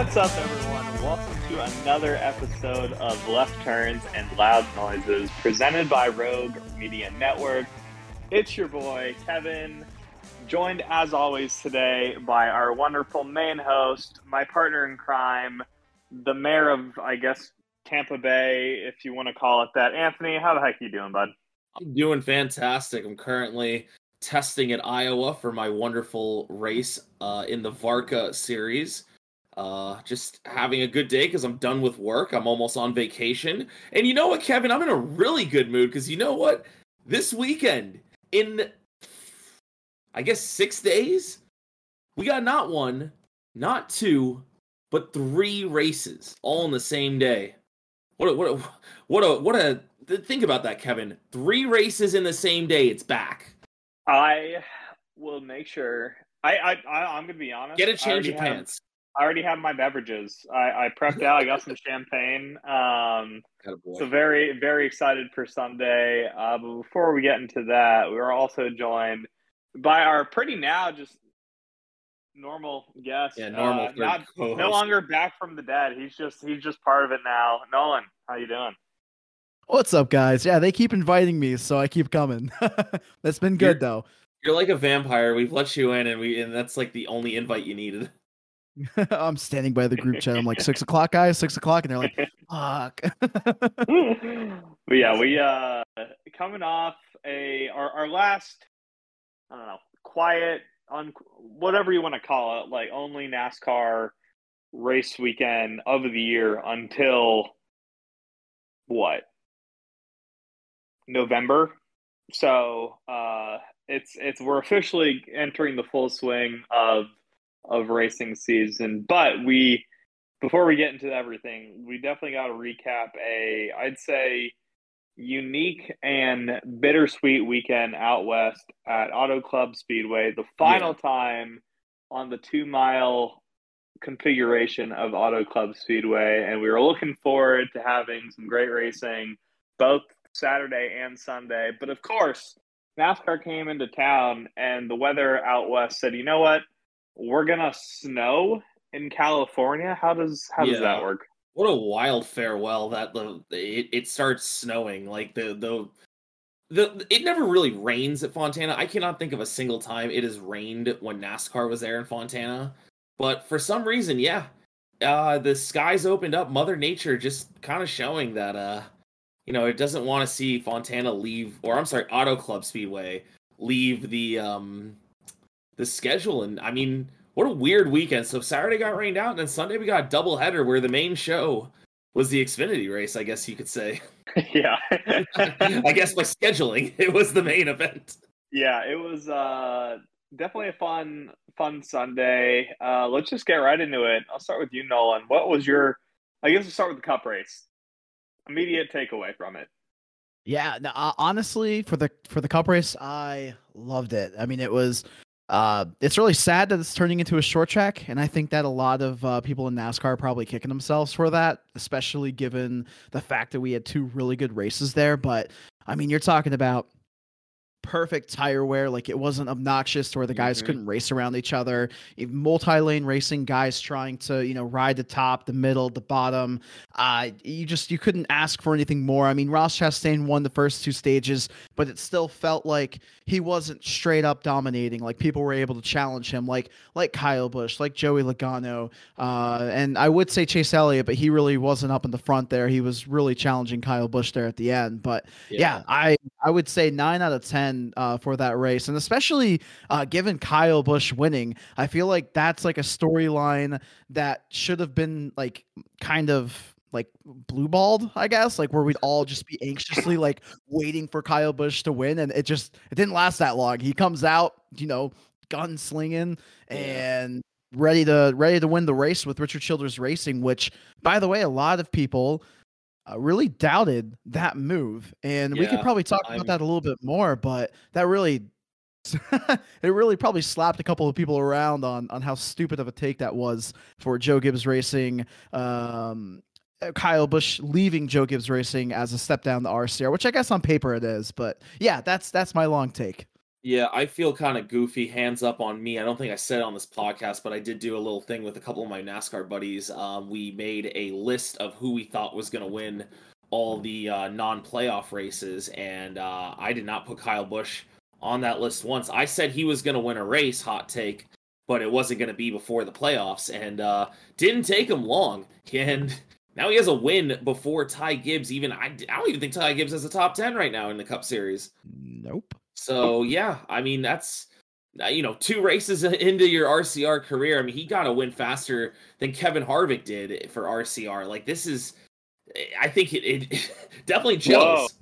What's up, everyone? Welcome to another episode of Left Turns and Loud Noises presented by Rogue Media Network. It's your boy, Kevin, joined as always today by our wonderful main host, my partner in crime, the mayor of, I guess, Tampa Bay, if you want to call it that. Anthony, how the heck are you doing, bud? I'm doing fantastic. I'm currently testing at Iowa for my wonderful race uh, in the ARCA series. Uh, just having a good day because I'm done with work. I'm almost on vacation. And you know what, Kevin? I'm in a really good mood because you know what? This weekend, in I guess six days, we got not one, not two, but three races all in the same day. What a, what a, what a, what a, think about that, Kevin. Three races in the same day. It's back. I will make sure. I, I, I am gonna be honest. Get a change of pants. I already have my beverages. I, I prepped out. I got some champagne. Um, so very, very excited for Sunday. Uh, but before we get into that, we are also joined by our pretty now just normal guest. Yeah, normal. Uh, not, no longer back from the dead. He's just he's just part of it now. Nolan, how you doing? What's up, guys? Yeah, they keep inviting me, so I keep coming. that's been good you're, though. You're like a vampire. We've let you in, and we and that's like the only invite you needed. I'm standing by the group chat. I'm like six o'clock, guys, six o'clock, and they're like, "Fuck." but yeah, we uh coming off a our, our last I don't know, quiet, on whatever you want to call it, like only NASCAR race weekend of the year until what November. So uh, it's it's we're officially entering the full swing of of racing season. But we before we get into everything, we definitely got to recap a I'd say unique and bittersweet weekend out west at Auto Club Speedway. The final yeah. time on the two mile configuration of Auto Club Speedway, and we were looking forward to having some great racing both Saturday and Sunday. But of course, NASCAR came into town, and the weather out west said, "You know what? We're gonna snow in California. How does how does that work?" what a wild farewell that the it, it starts snowing like the the the it never really rains at Fontana. I cannot think of a single time it has rained when NASCAR was there in Fontana. But for some reason, yeah, uh, the skies opened up. Mother Nature just kind of showing that uh, you know, it doesn't want to see Fontana leave, or I'm sorry, Auto Club Speedway leave the um the schedule. And I mean, what a weird weekend. So Saturday got rained out, and then Sunday we got a double header where the main show was the Xfinity race, I guess you could say. yeah. I guess by scheduling, it was the main event. Yeah, it was uh, definitely a fun, fun Sunday. Uh, let's just get right into it. I'll start with you, Nolan. What was your? I guess we'll start with the Cup race. Immediate takeaway from it. Yeah, no, uh, honestly, for the for the Cup race, I loved it. I mean, it was uh, it's really sad that it's turning into a short track, and I think that a lot of uh, people in NASCAR are probably kicking themselves for that, especially given the fact that we had two really good races there. But I mean, you're talking about perfect tire wear. Like it wasn't obnoxious to where the guys Mhm. couldn't race around each other. Multi lane racing, guys trying to you know ride the top, the middle, the bottom. Uh, you just you couldn't ask for anything more. I mean, Ross Chastain won the first two stages, but it still felt like he wasn't straight up dominating. Like people were able to challenge him, like like Kyle Busch, like Joey Logano, uh, and I would say Chase Elliott, but he really wasn't up in the front there. He was really challenging Kyle Busch there at the end. But yeah, I I would say nine out of ten uh, for that race, and especially uh, given Kyle Busch winning, I feel like that's like a storyline that should have been like kind of like blue balled, I guess, like where we'd all just be anxiously like waiting for Kyle Busch to win, and it just it didn't last that long. He comes out, you know, gun slinging Yeah. and ready to ready to win the race with Richard Childress Racing, which by the way, a lot of people uh, really doubted that move, and we could probably talk I'm- about that a little bit more. But that really, it really probably slapped a couple of people around on on how stupid of a take that was for Joe Gibbs Racing. Um, Kyle Busch leaving Joe Gibbs Racing as a step down the RCR, which I guess on paper it is, but yeah, that's that's my long take. Yeah, I feel kind of goofy. Hands up on me. I don't think I said it on this podcast, but I did do a little thing with a couple of my NASCAR buddies. Um, we made a list of who we thought was going to win all the uh, non-playoff races, and uh, I did not put Kyle Busch on that list once. I said he was going to win a race. Hot take, but it wasn't going to be before the playoffs, and uh, didn't take him long. And now he has a win before Ty Gibbs. Even I, I don't even think Ty Gibbs has a top ten right now in the Cup Series. Nope. So yeah, I mean that's uh, you know two races into your RCR career. I mean he got to win faster than Kevin Harvick did for RCR. Like this is, I think it, it definitely jealous.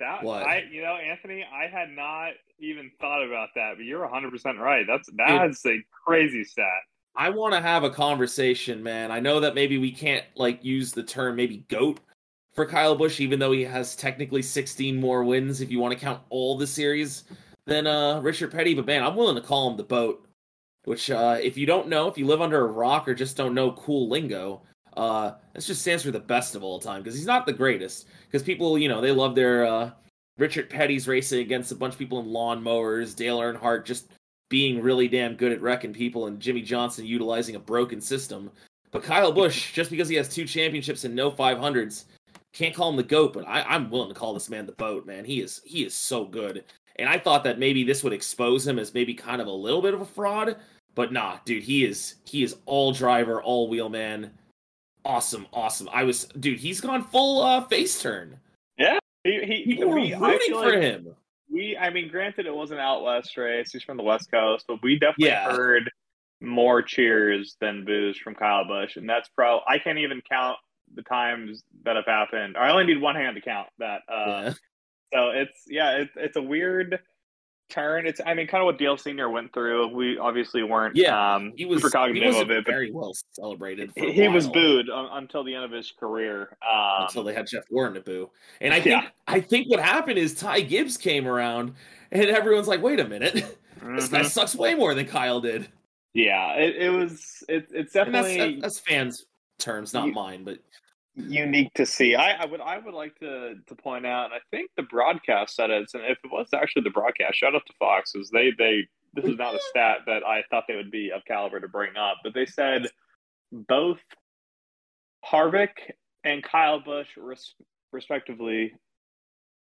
That What? I, you know, Anthony, I had not even thought about that, but you're 100 percent right. That's that's a crazy stat. I want to have a conversation, man. I know that maybe we can't like use the term maybe goat for Kyle Busch, even though he has technically 16 more wins if you want to count all the series than uh Richard Petty. But man, I'm willing to call him the boat. Which, uh, if you don't know, if you live under a rock or just don't know cool lingo, uh, this just stands for the best of all time because he's not the greatest. Because people, you know, they love their uh, Richard Petty's racing against a bunch of people in lawnmowers, Dale Earnhardt just being really damn good at wrecking people, and Jimmie Johnson utilizing a broken system. But Kyle Busch, just because he has two championships and no 500s, can't call him the goat. But I, I'm willing to call this man the boat, man. He is he is so good. And I thought that maybe this would expose him as maybe kind of a little bit of a fraud, but nah, dude, he is he is all driver, all wheel man. Awesome, awesome. I was dude, he's gone full uh face turn. Yeah, he, he, People were rooting for like him. We, I mean, granted, it was an out west race. He's from the West Coast, but we definitely Yeah. heard more cheers than boos from Kyle Busch, and that's pro. I can't even count the times that have happened. I only need one hand to count that. Uh, Yeah. So it's yeah, it's it's a weird turn. It's I mean, kind of what Dale Senior went through. We obviously weren't Yeah, um, He was super he of it, very well celebrated. He was booed un- until the end of his career. Um, until they had Jeff Gordon to boo. And I think Yeah. I think what happened is Ty Gibbs came around, and everyone's like, "Wait a minute, this guy mhm. sucks way more than Kyle did." Yeah, it, it was. It, it's And that's definitely that's fans' terms, not You- mine. But unique to see. I, I would I would like to to point out, and I think the broadcast said it, and if it was actually the broadcast, shout out to Fox, is they they this is not a stat that I thought they would be of caliber to bring up, but they said both Harvick and Kyle Busch res- respectively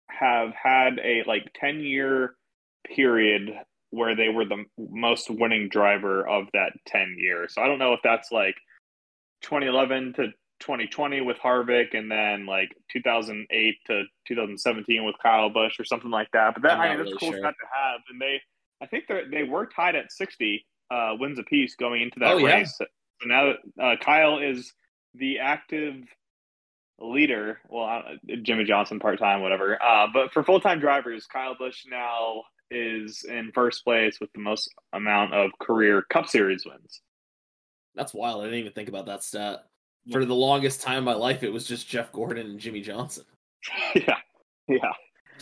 have had a like 10 year period where they were the most winning driver of that 10 years. So I don't know if that's like 2011 to 2020 with Harvick and then like 2008 to 2017 with Kyle Busch or something like that. But that I mean, that's really cool sure. stat to have. And they, I think they they were tied at 60 uh, wins apiece going into that Oh, yeah. race. So now uh, Kyle is the active leader, well, uh, Jimmie Johnson part time, whatever. Uh, but for full time drivers, Kyle Busch now is in first place with the most amount of career Cup Series wins. that's wild. I didn't even think about that stat. For the longest time in my life, it was just Jeff Gordon and Jimmie Johnson. yeah, yeah.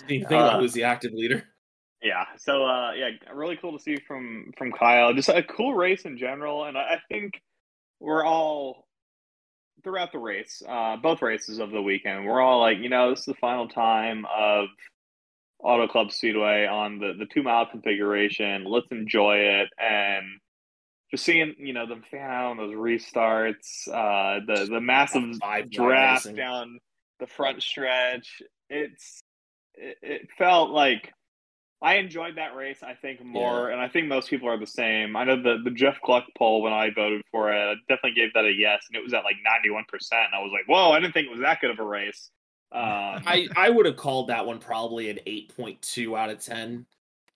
Even think about Uh, who's the active leader. Yeah. So uh yeah, really cool to see from from Kyle. Just a cool race in general, and I, I think we're all throughout the race, uh, both races of the weekend, we're all like, you know, this is the final time of Auto Club Speedway on the the two mile configuration. Let's enjoy it and just seeing you know them fan out on those restarts, uh, the the massive draft down the front stretch. It's it, it, felt like I enjoyed that race. I think more, yeah. and I think most people are the same. I know the the Jeff Gluck poll when I voted for it, I definitely gave that a yes, and it was at like ninety one percent. And I was like, whoa, I didn't think it was that good of a race. Um, I I would have called that one probably an eight point two out of ten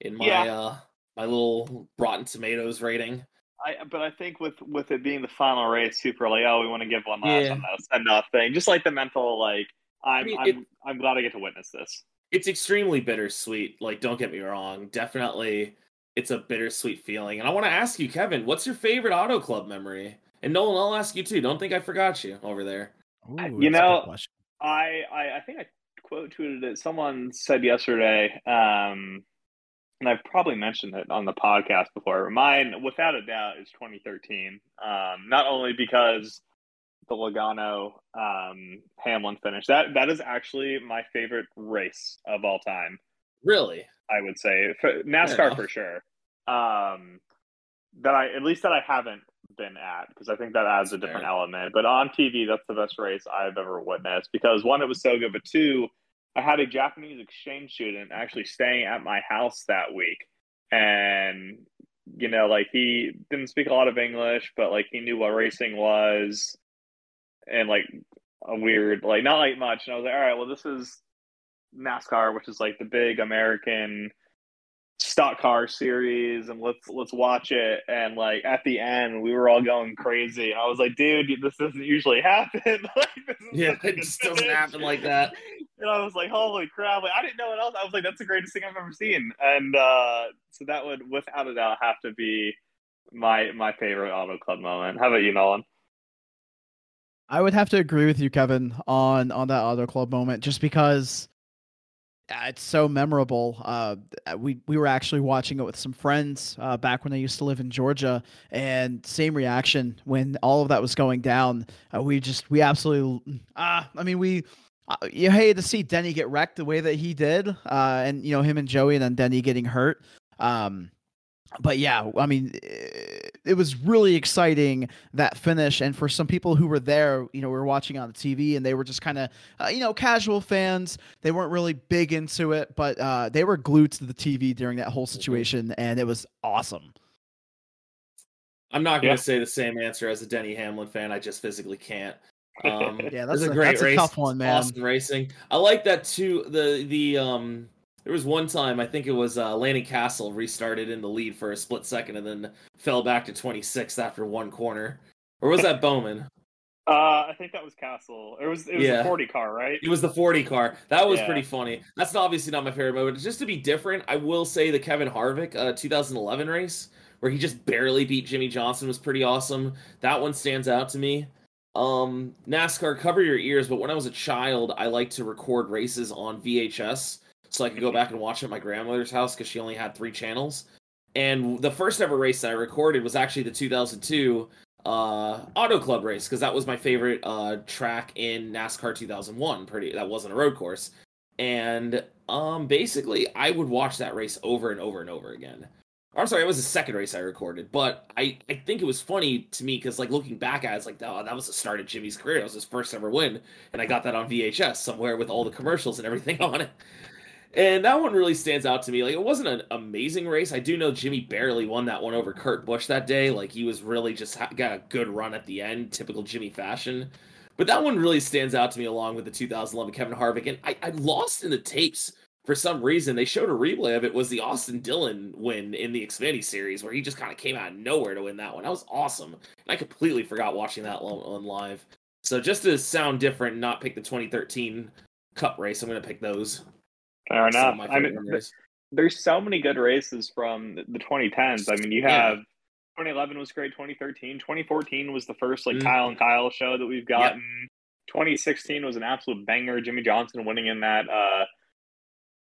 in my yeah. uh my little Rotten Tomatoes rating. I but I think with with it being the final race, super like oh we want to give one last yeah. on that send off thing, just like the mental like I'm I mean, I'm, it, I'm glad I get to witness this. It's extremely bittersweet. Like don't get me wrong, definitely it's a bittersweet feeling. And I want to ask you, Kevin, what's your favorite Auto Club memory? And Nolan, I'll ask you too. Don't think I forgot you over there. Ooh, you know, I, I I think I quote tweeted it. Someone said yesterday. Um, and I've probably mentioned it on the podcast before. Mine, without a doubt, is 2013. Um, not only because the Logano um, Hamlin finish that that is actually my favorite race of all time. Really, I would say for NASCAR for sure. Um, that I at least that I haven't been at because I think that adds a different Fair. element. But on TV, that's the best race I've ever witnessed because one, it was so good, but two, I had a Japanese exchange student actually staying at my house that week. And, you know, like he didn't speak a lot of English, but like he knew what racing was and like a weird, like not like much. And I was like, all right, well, this is NASCAR, which is like the big American stock car series and let's let's watch it. And like at the end we were all going crazy. I was like dude this doesn't usually happen. Like, yeah it just doesn't happen like that. And i was like holy crap. Like, i didn't know what else. I was like that's the greatest thing i've ever seen. And uh so that would without a doubt have to be my my favorite auto club moment. How about you nolan? I would have to agree with you, Kevin, on on that auto club moment, just because it's so memorable. Uh, we we were actually watching it with some friends uh, back when I used to live in Georgia, and same reaction when all of that was going down. Uh, we just we absolutely. Uh, I mean we. Uh, you hated to see Denny get wrecked the way that he did, uh, and you know him and Joey, and then Denny getting hurt. Um, but yeah, I mean, it was really exciting that finish. And for some people who were there, you know, we were watching on the TV and they were just kind of, uh, you know, casual fans. They weren't really big into it, but uh, they were glued to the TV during that whole situation, and it was awesome. I'm not going to yeah. say the same answer as a Denny Hamlin fan. I just physically can't. Um, yeah, that's a, a, great that's race. A tough one, man. Awesome racing. I like that too. The the um there was one time I think it was uh, Landon Cassill restarted in the lead for a split second and then fell back to 26th after one corner. Or was that Bowman? Uh, I think that was Cassill. It was it was yeah. the 40 car, right? It was the 40 car. That was yeah. pretty funny. That's obviously not my favorite moment. Just to be different, I will say the Kevin Harvick uh, 2011 race where he just barely beat Jimmie Johnson was pretty awesome. That one stands out to me. Um, NASCAR, cover your ears. But when I was a child, I liked to record races on VHS so I could go back and watch it at my grandmother's house because she only had three channels. And the first ever race that I recorded was actually the 2002 uh, Auto Club race because that was my favorite uh, track in NASCAR 2001. Pretty that wasn't a road course, and um, basically I would watch that race over and over and over again. I'm sorry, it was the second race I recorded, but I, I think it was funny to me because like looking back at it, it's like oh that was the start of Jimmy's career. That was his first ever win, and I got that on VHS somewhere with all the commercials and everything on it. And that one really stands out to me. Like it wasn't an amazing race. I do know Jimmy barely won that one over Kurt Busch that day. Like he was really just got a good run at the end, typical Jimmy fashion. But that one really stands out to me along with the 2011 Kevin Harvick. And I, I lost in the tapes for some reason. They showed a replay of it was the Austin Dillon win in the Xfinity series where he just kind of came out of nowhere to win that one. That was awesome. And I completely forgot watching that on live. So just to sound different, not pick the 2013 Cup race, I'm going to pick those. Fair enough. I mean, there's so many good races from the 2010s. I mean, you have yeah. 2011 was great. 2013, 2014 was the first like mm. Kyle and Kyle show that we've gotten. Yep. 2016 was an absolute banger. Jimmie Johnson winning in that uh,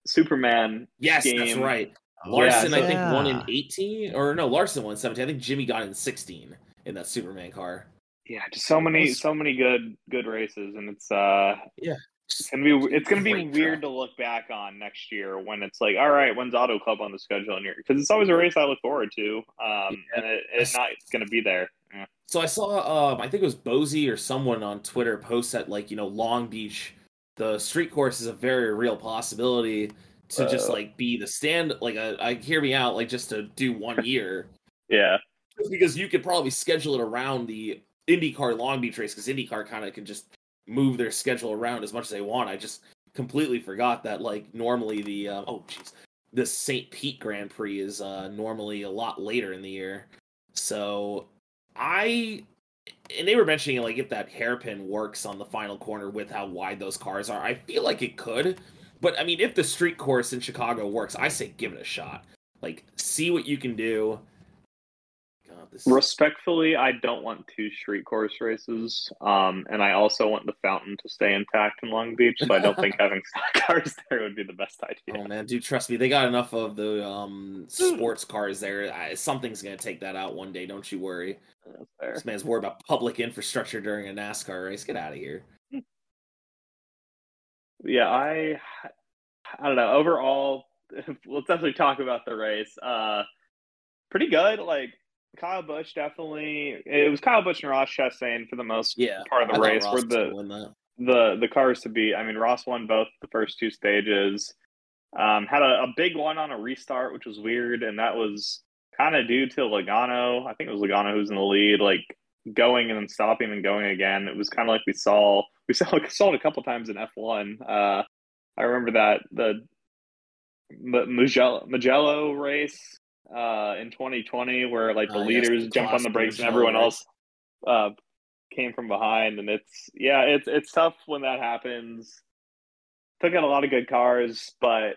Superman. Yes, game. that's right. Larson, yeah, so, I think, yeah. won in 18, or no, Larson won 17. I think Jimmy got in 16 in that Superman car. Yeah, just so many, so many good, good races, and it's uh, yeah, It's gonna be it's gonna be weird to look back on next year when it's like, all right, when's Auto Club on the schedule? Because it's always a race I look forward to, um, and it, it's not gonna be there. Yeah. So I saw, um, I think it was Bozi or someone on Twitter post that like you know Long Beach, the street course is a very real possibility to just Uh. like be the stand. Like, a, I hear me out, like just to do one year, Yeah, Just because you could probably schedule it around the IndyCar Long Beach race because IndyCar kind of can just move their schedule around as much as they want. I just completely forgot that like normally the uh, oh jeez the St. Pete Grand Prix is uh, normally a lot later in the year. So I and they were mentioning like if that hairpin works on the final corner with how wide those cars are, I feel like it could. But I mean, if the street course in Chicago works, I say give it a shot. Like, see what you can do. This respectfully, I don't want two street course races, um, and I also want the fountain to stay intact in Long Beach. So I don't think having stock cars there would be the best idea. Oh man, dude, trust me, they got enough of the um sports cars there. I, something's gonna take that out one day. Don't you worry. This man's worried about public infrastructure during a NASCAR race. Get out of here. Yeah, I I don't know. Overall, let's definitely talk about the race. Uh pretty good. Like Kyle Busch definitely it was Kyle Busch and Ross Chastain for the most Yeah, part of the I race were the the the cars to beat. I mean Ross won both the first two stages. Um had a, a big one on a restart, which was weird, and that was kind of due to Logano. I think it was Logano who's in the lead, like going and then stopping and going again. It was kind of like we saw we saw saw it a couple times in F one. Uh, I remember that the the Mugello, Mugello race uh, in 2020 where like the yes, leaders the jumped on the brakes and everyone else uh, came from behind, and it's yeah, it's it's tough when that happens. Took out a lot of good cars, but That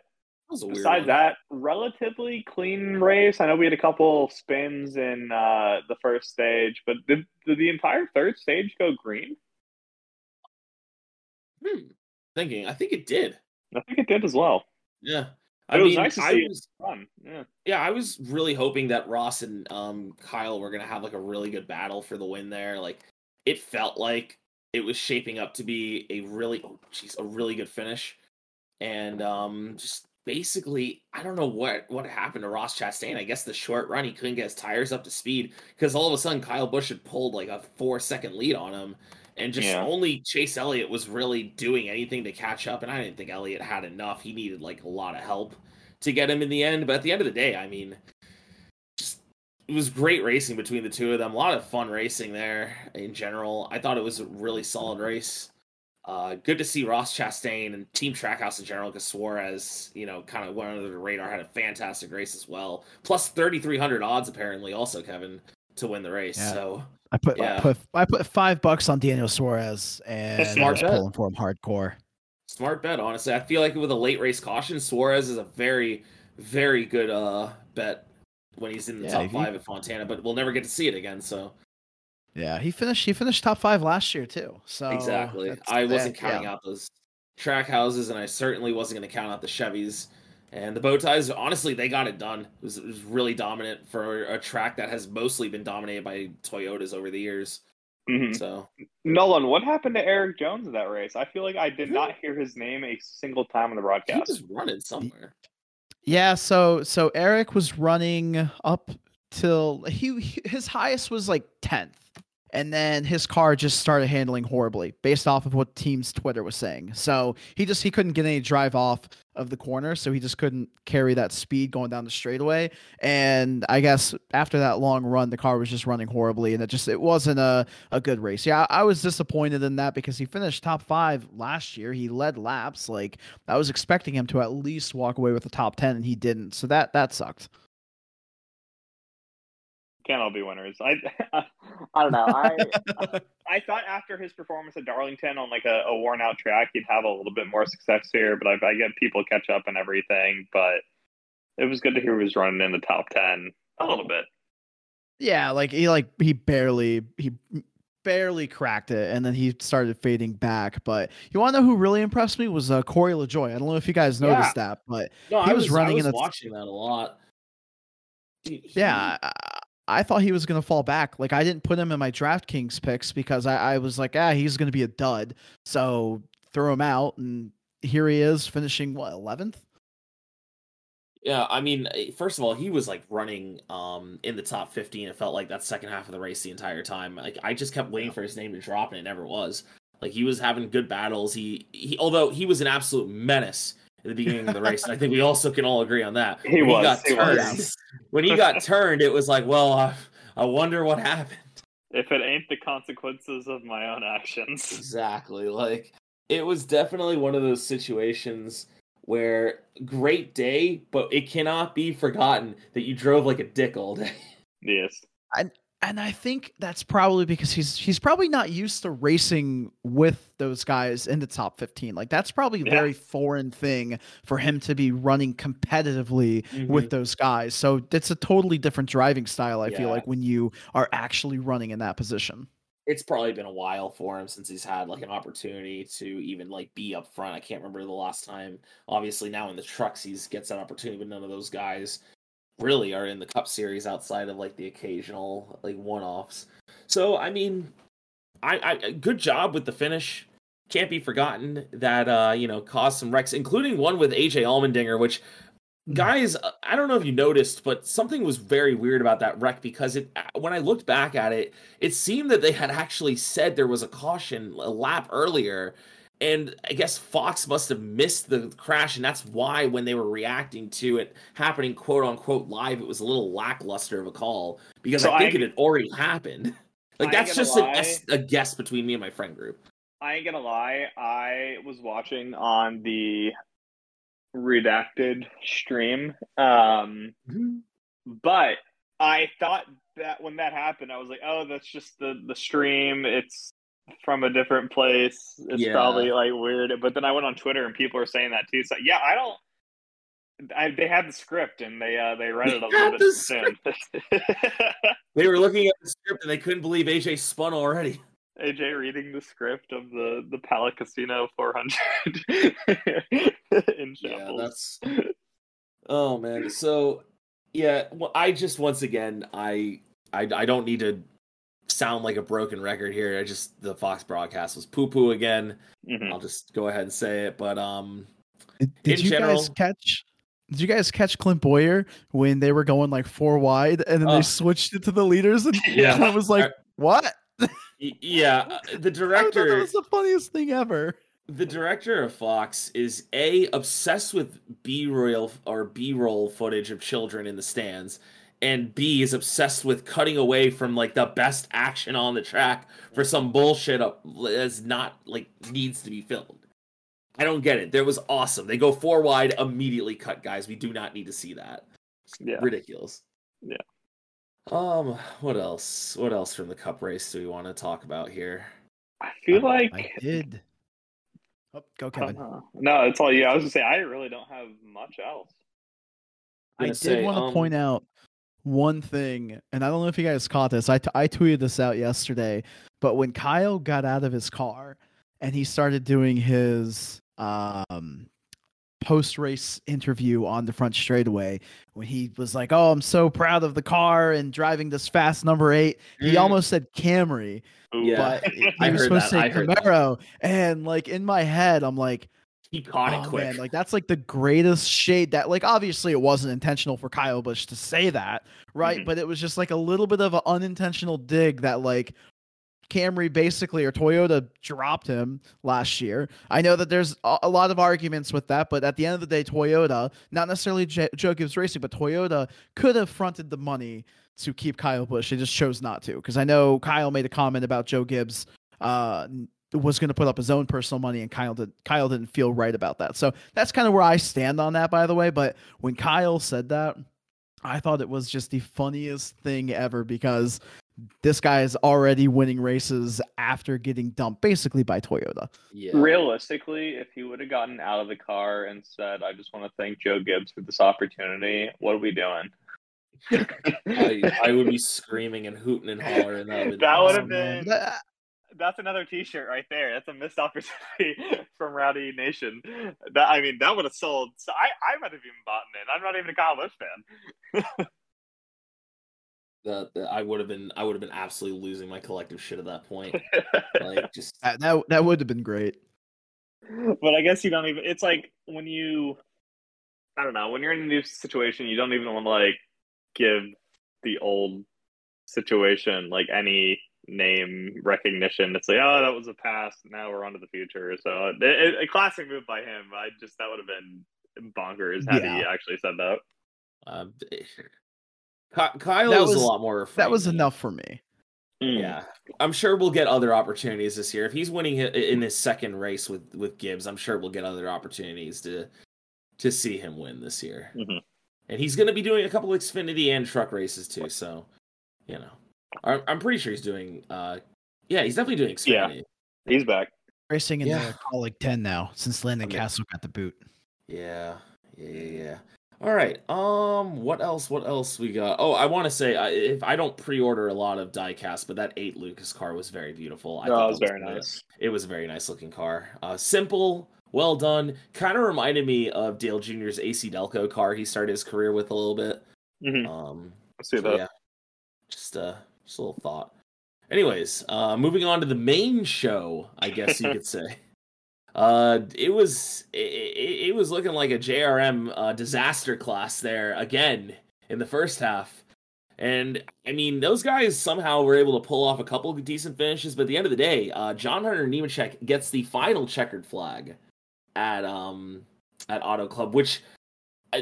was a weird besides one. that, relatively clean race. I know we had a couple spins in uh, the first stage, but did, did the entire third stage go green? Hmm. Thinking, I think it did. I think it did as well. Yeah. It I was mean, nice to I see. was Fun. Yeah. yeah, I was really hoping that Ross and um Kyle were gonna have like a really good battle for the win there. Like it felt like it was shaping up to be a really oh jeez, a really good finish. And um just basically I don't know what what happened to Ross Chastain. I guess the short run he couldn't get his tires up to speed because all of a sudden Kyle Busch had pulled like a four second lead on him. And just Yeah. only Chase Elliott was really doing anything to catch up, and I didn't think Elliott had enough. He needed like a lot of help to get him in the end. But at the end of the day, I mean, just it was great racing between the two of them. A lot of fun racing there in general. I thought it was a really solid race. Uh, good to see Ross Chastain and Team Trackhouse in general because Suarez, you know, kind of went under the radar, had a fantastic race as well. Plus 3,300 odds, apparently, also, Kevin, to win the race. Yeah. So, I put Yeah. I put I put five bucks on Daniel Suarez and I Smart was bet. pulling for him hardcore. smart bet, honestly. I feel like with a late race caution, Suarez is a very, very good uh, bet when he's in the Yeah, top he- five at Fontana, but we'll never get to see it again. So, Yeah, he finished he finished top five last year too. So Exactly. I wasn't counting yeah. out those track houses, and I certainly wasn't going to count out the Chevys. And the bow ties, honestly, they got it done. It was, it was really dominant for a track that has mostly been dominated by Toyotas over the years. Mhm. So Nolan, what happened to Erik Jones in that race? I feel like I did not hear his name a single time on the broadcast. he was running somewhere. Yeah, so so Erik was running up till he, he his highest was like 10th. And then his car just started handling horribly based off of what team's Twitter was saying. So he just he couldn't get any drive off of the corner, so he just couldn't carry that speed going down the straightaway. And I guess after that long run, the car was just running horribly, and it just it wasn't a, a good race. Yeah, I, I was disappointed in that because he finished top five last year. He led laps. Like I was expecting him to at least walk away with the top ten, and he didn't. So that that sucked. Can't all be winners. I I don't know. I I thought after his performance at Darlington on like a, a worn out track, he'd have a little bit more success here. But I, I get people catch up and everything. But it was good to hear he was running in the top ten a little bit. yeah, like he like he barely he barely cracked it, and then he started fading back. But you want to know who really impressed me was uh, Corey LaJoie. I don't know if you guys noticed that, but No, He I was was, running I in the- watching that a lot. Dude, yeah. I, I thought he was gonna fall back. Like I didn't put him in my DraftKings picks because I, I was like, ah, he's gonna be a dud. So throw him out, and here he is finishing what eleventh. Yeah, I mean, eh, first of all, he was like running um in the top 15. It felt like that second half of the race the entire time. Like I just kept waiting for his name to drop and it never was. Like he was having good battles. He he although he was an absolute menace at the beginning of the race. and I think we also can all agree on that. He when was, he got he turned, was. when he got turned, it was like, well, I, I wonder what happened. If it ain't the consequences of my own actions. Exactly. Like it was definitely one of those situations where great day, but it cannot be forgotten that you drove like a dick all day. Yes. And I think that's probably because he's he's probably not used to racing with those guys in the top 15. Like that's probably a Yeah. very foreign thing for him to be running competitively mm-hmm. with those guys. So it's a totally different driving style I feel like when you are actually running in that position. it's probably been a while for him since he's had like an opportunity to even like be up front. I can't remember the last time. Obviously now in the trucks he gets that opportunity, but none of those guys really are in the cup series outside of like the occasional like one offs. So I mean I, I good job with the finish. Can't be forgotten that uh, you know, caused some wrecks, including one with AJ Allmendinger, which guys uh, i don't know if you noticed but something was very weird about that wreck because it uh, when i looked back at it it seemed that they had actually said there was a caution a lap earlier and i guess fox must have missed the crash and that's why when they were reacting to it happening quote unquote live it was a little lackluster of a call because So i think I- it had already happened like I that's just a guess between me and my friend group I ain't gonna lie, I was watching on the redacted stream. Um but I thought that when that happened, I was like, oh, that's just the the stream. It's from a different place. It's Yeah. probably like weird. But then I went on Twitter and people are saying that too. So yeah, I don't. I, they had the script and they uh, they read it a little bit the soon. they were looking at the script and they couldn't believe aj spun already AJ reading the script of the the Pala Casino 400 in Yeah, shambles. that's. Oh man, so yeah, well, I just once again, I, I, I don't need to sound like a broken record here. I just the Fox broadcast was poo poo again. Mhm. I'll just go ahead and say it, but um, Did, did In you general- guys catch? Did you guys catch Clint Bowyer when they were going like four wide and then Oh. they switched it to the leaders and Yeah. I was like, I- "What?" yeah, uh, the I thought that director, was the funniest thing ever. the director of Fox is a obsessed with B roll or B roll footage of children in the stands, and B is obsessed with cutting away from like the best action on the track for some bullshit up that's not like needs to be filmed. I don't get it. There was awesome. They go four wide, immediately cut guys. We do not need to see that. Yeah. ridiculous. Yeah. Um, what else? What else from the cup race do we want to talk about here? I feel like I did. Oh, go Kevin. Uh, no, it's all you. I was gonna say I really don't have much else. I did say, want to um, point out one thing, and I don't know if you guys caught this. I, t- I tweeted this out yesterday, but when Kyle got out of his car and he started doing his um, post race interview on the front straightaway, when he was like, "Oh, I'm so proud of the car and driving this fast number eight, he Mm. almost said Camry, Yeah. but he I was supposed that, to say. Camaro. And like in my head, I'm like. He caught it Oh, quick. man, like that's like the greatest shade that like obviously it wasn't intentional for Kyle Busch to say that, right? Mhm. But it was just like a little bit of an unintentional dig that like Camry basically or Toyota dropped him last year. I know that there's a, lot of arguments with that, but at the end of the day, Toyota, not necessarily J- Joe Gibbs Racing, but Toyota could have fronted the money to keep Kyle Busch. They just chose not to because I know Kyle made a comment about Joe Gibbs uh, was going to put up his own personal money, and Kyle did. Kyle didn't feel right about that. So that's kind of where I stand on that, by the way. But when Kyle said that, I thought it was just the funniest thing ever because this guy is already winning races after getting dumped basically by Toyota. yeah. Realistically, if he would have gotten out of the car and said, "I just want to thank Joe Gibbs for this opportunity," what are we doing? I, I would be screaming and hooting and hollering. That would, That would have been. man. Been- That- That's another T-shirt right there. That's a missed opportunity from Rowdy Nation. That I mean, that would have sold. So I, I might have even bought in. I'm not even a Kyle Busch fan. the, the- I would have been I would have been absolutely losing my collective shit at that point. Like just that, that, that would have been great. but I guess you don't even. It's like when you, I don't know, when you're in a new situation, you don't even want to like give the old situation like any name recognition. It's like, oh, that was a past. Now we're on to the future. So it, it, a classic move by him. I just that would have been bonkers had Yeah. he actually said that. Um, Ky- Kyle That is was- a lot more. That was enough for me. Yeah, I'm sure we'll get other opportunities this year. If he's winning in his second race with with Gibbs, I'm sure we'll get other opportunities to to see him win this year. Mhm. And he's going to be doing a couple Xfinity and truck races too. So, you know, I'm, I'm pretty sure he's doing. uh Yeah, he's definitely doing Yeah. Xfinity. he's back. Racing in Yeah. the Kaulig 10 now since Landon I mean- Castle got the boot. Yeah, yeah, yeah, yeah. All right. Um, what else? What else we got? Oh, I want to say I, if I don't pre-order a lot of diecast, but that eight Lucas car was very beautiful. I Oh, thought it was very the- nice. It was a very nice looking car. Uh, simple, well done. Kind of reminded me of Dale Jr.'s AC Delco car he started his career with a little bit. Mhm. Um, I see so, that. yeah, just uh, just a little thought. Anyways, uh, moving on to the main show, I guess you could say. Uh, it was it, it, was looking like a JRM uh, disaster class there again in the first half, and I mean those guys somehow were able to pull off a couple of decent finishes. But at the end of the day, uh, John Hunter Nemechek gets the final checkered flag at um at Auto Club, which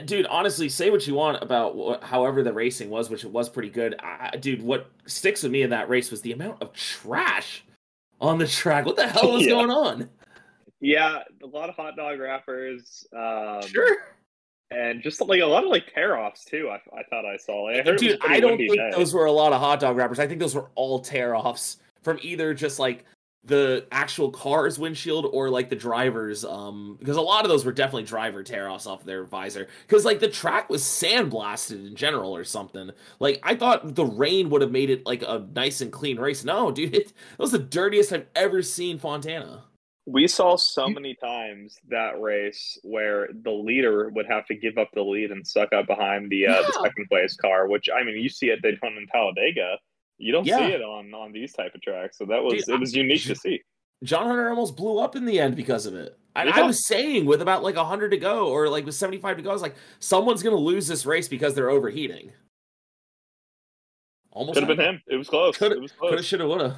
dude, honestly, say what you want about wh- however the racing was, which it was pretty good. I, dude, what sticks with me in that race was the amount of trash on the track. What the hell was Yeah. going on? Yeah, a lot of hot dog wrappers. Um, sure, and just like a lot of like tear offs too. I, I thought I saw. Like, I dude. I don't think day. those were a lot of hot dog wrappers. I think those were all tear offs from either just like the actual car's windshield or like the driver's um because a lot of those were definitely driver tear offs off their visor. Because like the track was sandblasted in general or something. Like i thought the rain would have made it like a nice and clean race. No dude it, that was the dirtiest i've ever seen fontana. We saw so many times that race where the leader would have to give up the lead and suck up behind the uh, the second place car, which I mean, you see at Daytona and Talladega. You don't Yeah. see it on on these type of tracks, so that was Dude, it was unique to see. John Hunter almost blew up in the end because of it. And I was saying with about like 100 to go or like with 75 to go, I was like, someone's going to lose this race because they're overheating. Almost Could have been him. It was close. Coulda- it was Could have, should have, would have.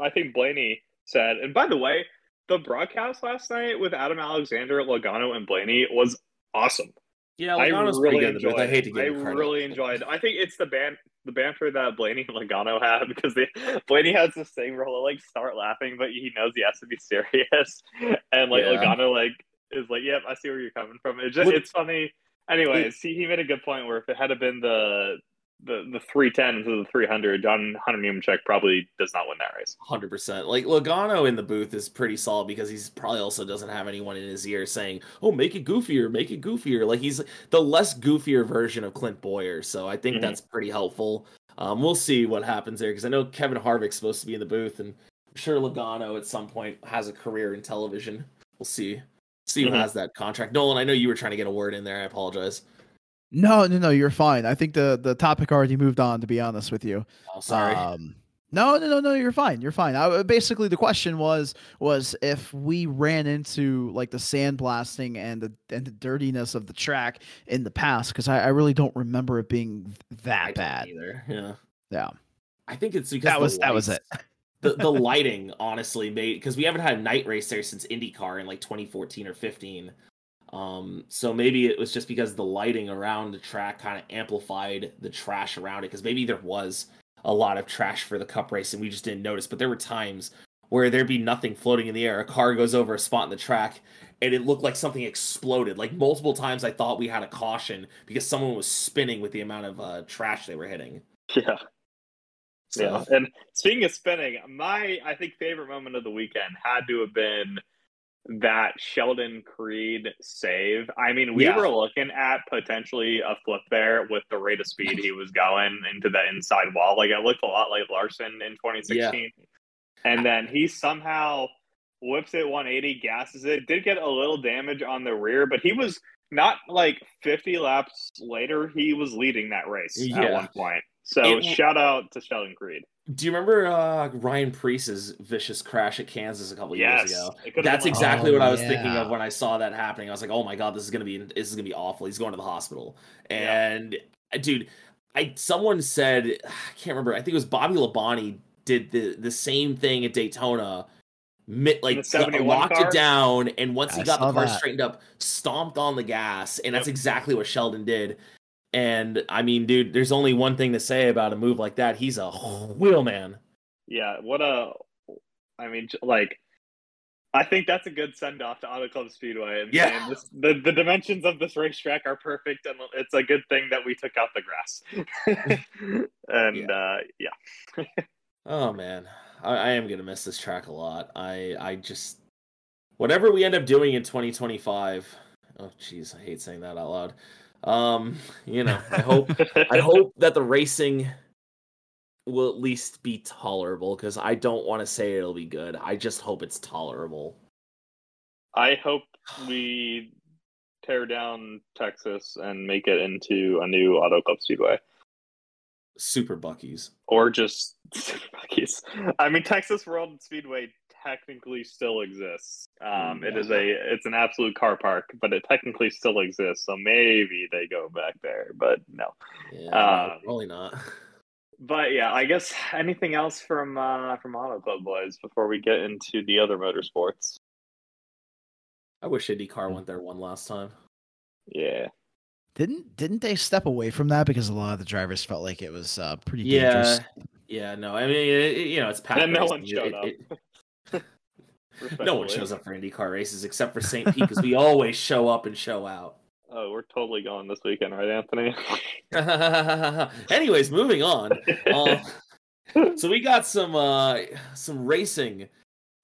I think Blaney said. And by the way, the broadcast last night with Adam Alexander, Logano, and Blaney was awesome. Yeah, I Logano's really pretty good. enjoyed. I hate to it. give I credit. really enjoyed. I think it's the ban the banter that Blaney and Logano have because they Blaney has this thing where he'll like start laughing, but he knows he has to be serious, and like Yeah. Logano like is like, "Yep, I see where you're coming from." It just it's funny. Anyways, he, he made a good point where if it had been the the the three ten to the three hundred, John Hunter Nemechek probably does not win that race. Hundred percent. Like Logano in the booth is pretty solid because he's probably also doesn't have anyone in his ear saying, "Oh, make it goofier, make it goofier." Like he's the less goofier version of Clint Bowyer. So I think Mhm. that's pretty helpful. Um, we'll see what happens there because I know Kevin Harvick's supposed to be in the booth, and I'm sure Logano at some point has a career in television. We'll see. See who Mhm. has that contract. Nolan, I know you were trying to get a word in there. I apologize. No, no, no, you're fine. I think the the topic already moved on. To be honest with you, Oh, sorry. Um, no, no, no, no. You're fine. You're fine. I, basically, the question was was if we ran into like the sandblasting and the and the dirtiness of the track in the past, because I, I really don't remember it being that don't bad. either. Yeah. Yeah, I think it's because that was that was it. the the lighting honestly made because we haven't had a night race there since IndyCar in like 2014 or 15. Um, so maybe it was just because the lighting around the track kind of amplified the trash around it because maybe there was a lot of trash for the cup race and we just didn't notice. But there were times where there'd be nothing floating in the air. A car goes over a spot in the track and it looked like something exploded. Like multiple times I thought we had a caution because someone was spinning with the amount of uh, trash they were hitting. Yeah. So, Yeah, and speaking of spinning, my I think favorite moment of the weekend had to have been that Sheldon Creed save. I mean, we Yeah. were looking at potentially a flip there with the rate of speed he was going into the inside wall. Like it looked a lot like Larson in 2016, and then he somehow whips it 180, gasses it. Did get a little damage on the rear, but he was not like 50 laps later. He was leading that race at one point. So It- shout out to Sheldon Creed. Do you remember uh, Ryan Preece's vicious crash at Kansas a couple Yes, years ago? it could've That's been exactly Oh, what I was thinking of when I saw that happening. I was like, "Oh my god, this is gonna be this is gonna be awful." He's going to the hospital, and uh, dude, I someone said I can't remember. I think it was Bobby Labonte did the the same thing at Daytona. mi- Like the 71 locked car? it down, and once he got the car that. straightened up, stomped on the gas, and that's Yep. exactly what Sheldon did. And I mean, dude, there's only one thing to say about a move like that. He's a wheelman. Yeah, what a. I mean, like, I think that's a good send off to Auto Club Speedway. And Yeah. saying this, the the dimensions of this racetrack are perfect, and it's a good thing that we took out the grass. and uh, yeah, Oh man, I, I am gonna miss this track a lot. I I just whatever we end up doing in 2025. Oh jeez, I hate saying that out loud. Um, you know, I hope I hope that the racing will at least be tolerable because I don't want to say it'll be good. I just hope it's tolerable. I hope we tear down Texas and make it into a new Auto Club Speedway. Super Buckies. or just Buc-ee's. I mean, Texas World Speedway technically still exists. Um, it is a it's an absolute car park, but it technically still exists. So maybe they go back there, but no. Yeah, Uh, probably not. But yeah, I guess anything else from uh, from Auto Club boys before we get into the other motorsports. I wish IndyCar went there one last time. Yeah, Didn't didn't they step away from that because a lot of the drivers felt like it was uh, pretty Yeah, dangerous? yeah. No, I mean, it, it- you know, it's packed. And no one showed up. no no one shows up for IndyCar races except for St. Pete because we always show up and show out. Oh, we're totally going this weekend, right, Anthony? Anyways, moving on. Um, so we got some uh some racing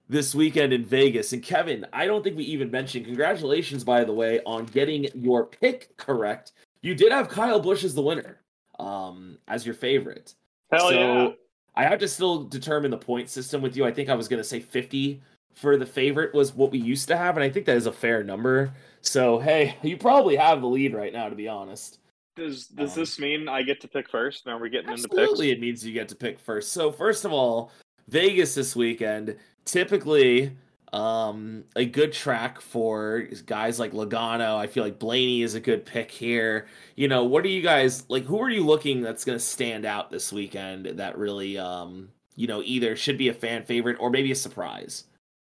this weekend in Vegas. And Kevin, I don't think we even mentioned congratulations by the way on getting your pick correct. You did have Kyle Busch as the winner. Um as your favorite. Hell so yeah! I have to still determine the point system with you. I think I was going to say 50 for the favorite was what we used to have and I think that is a fair number. So, hey, you probably have the lead right now to be honest. Does does Um, this mean I get to pick first? Now we're getting Absolutely, into it means you get to pick first. So, first of all, Vegas this weekend, typically um, a good track for guys like Logano. I feel like Blaney is a good pick here. You know, what are you guys like? Who are you looking that's going to stand out this weekend that really, um, you know, either should be a fan favorite or maybe a surprise?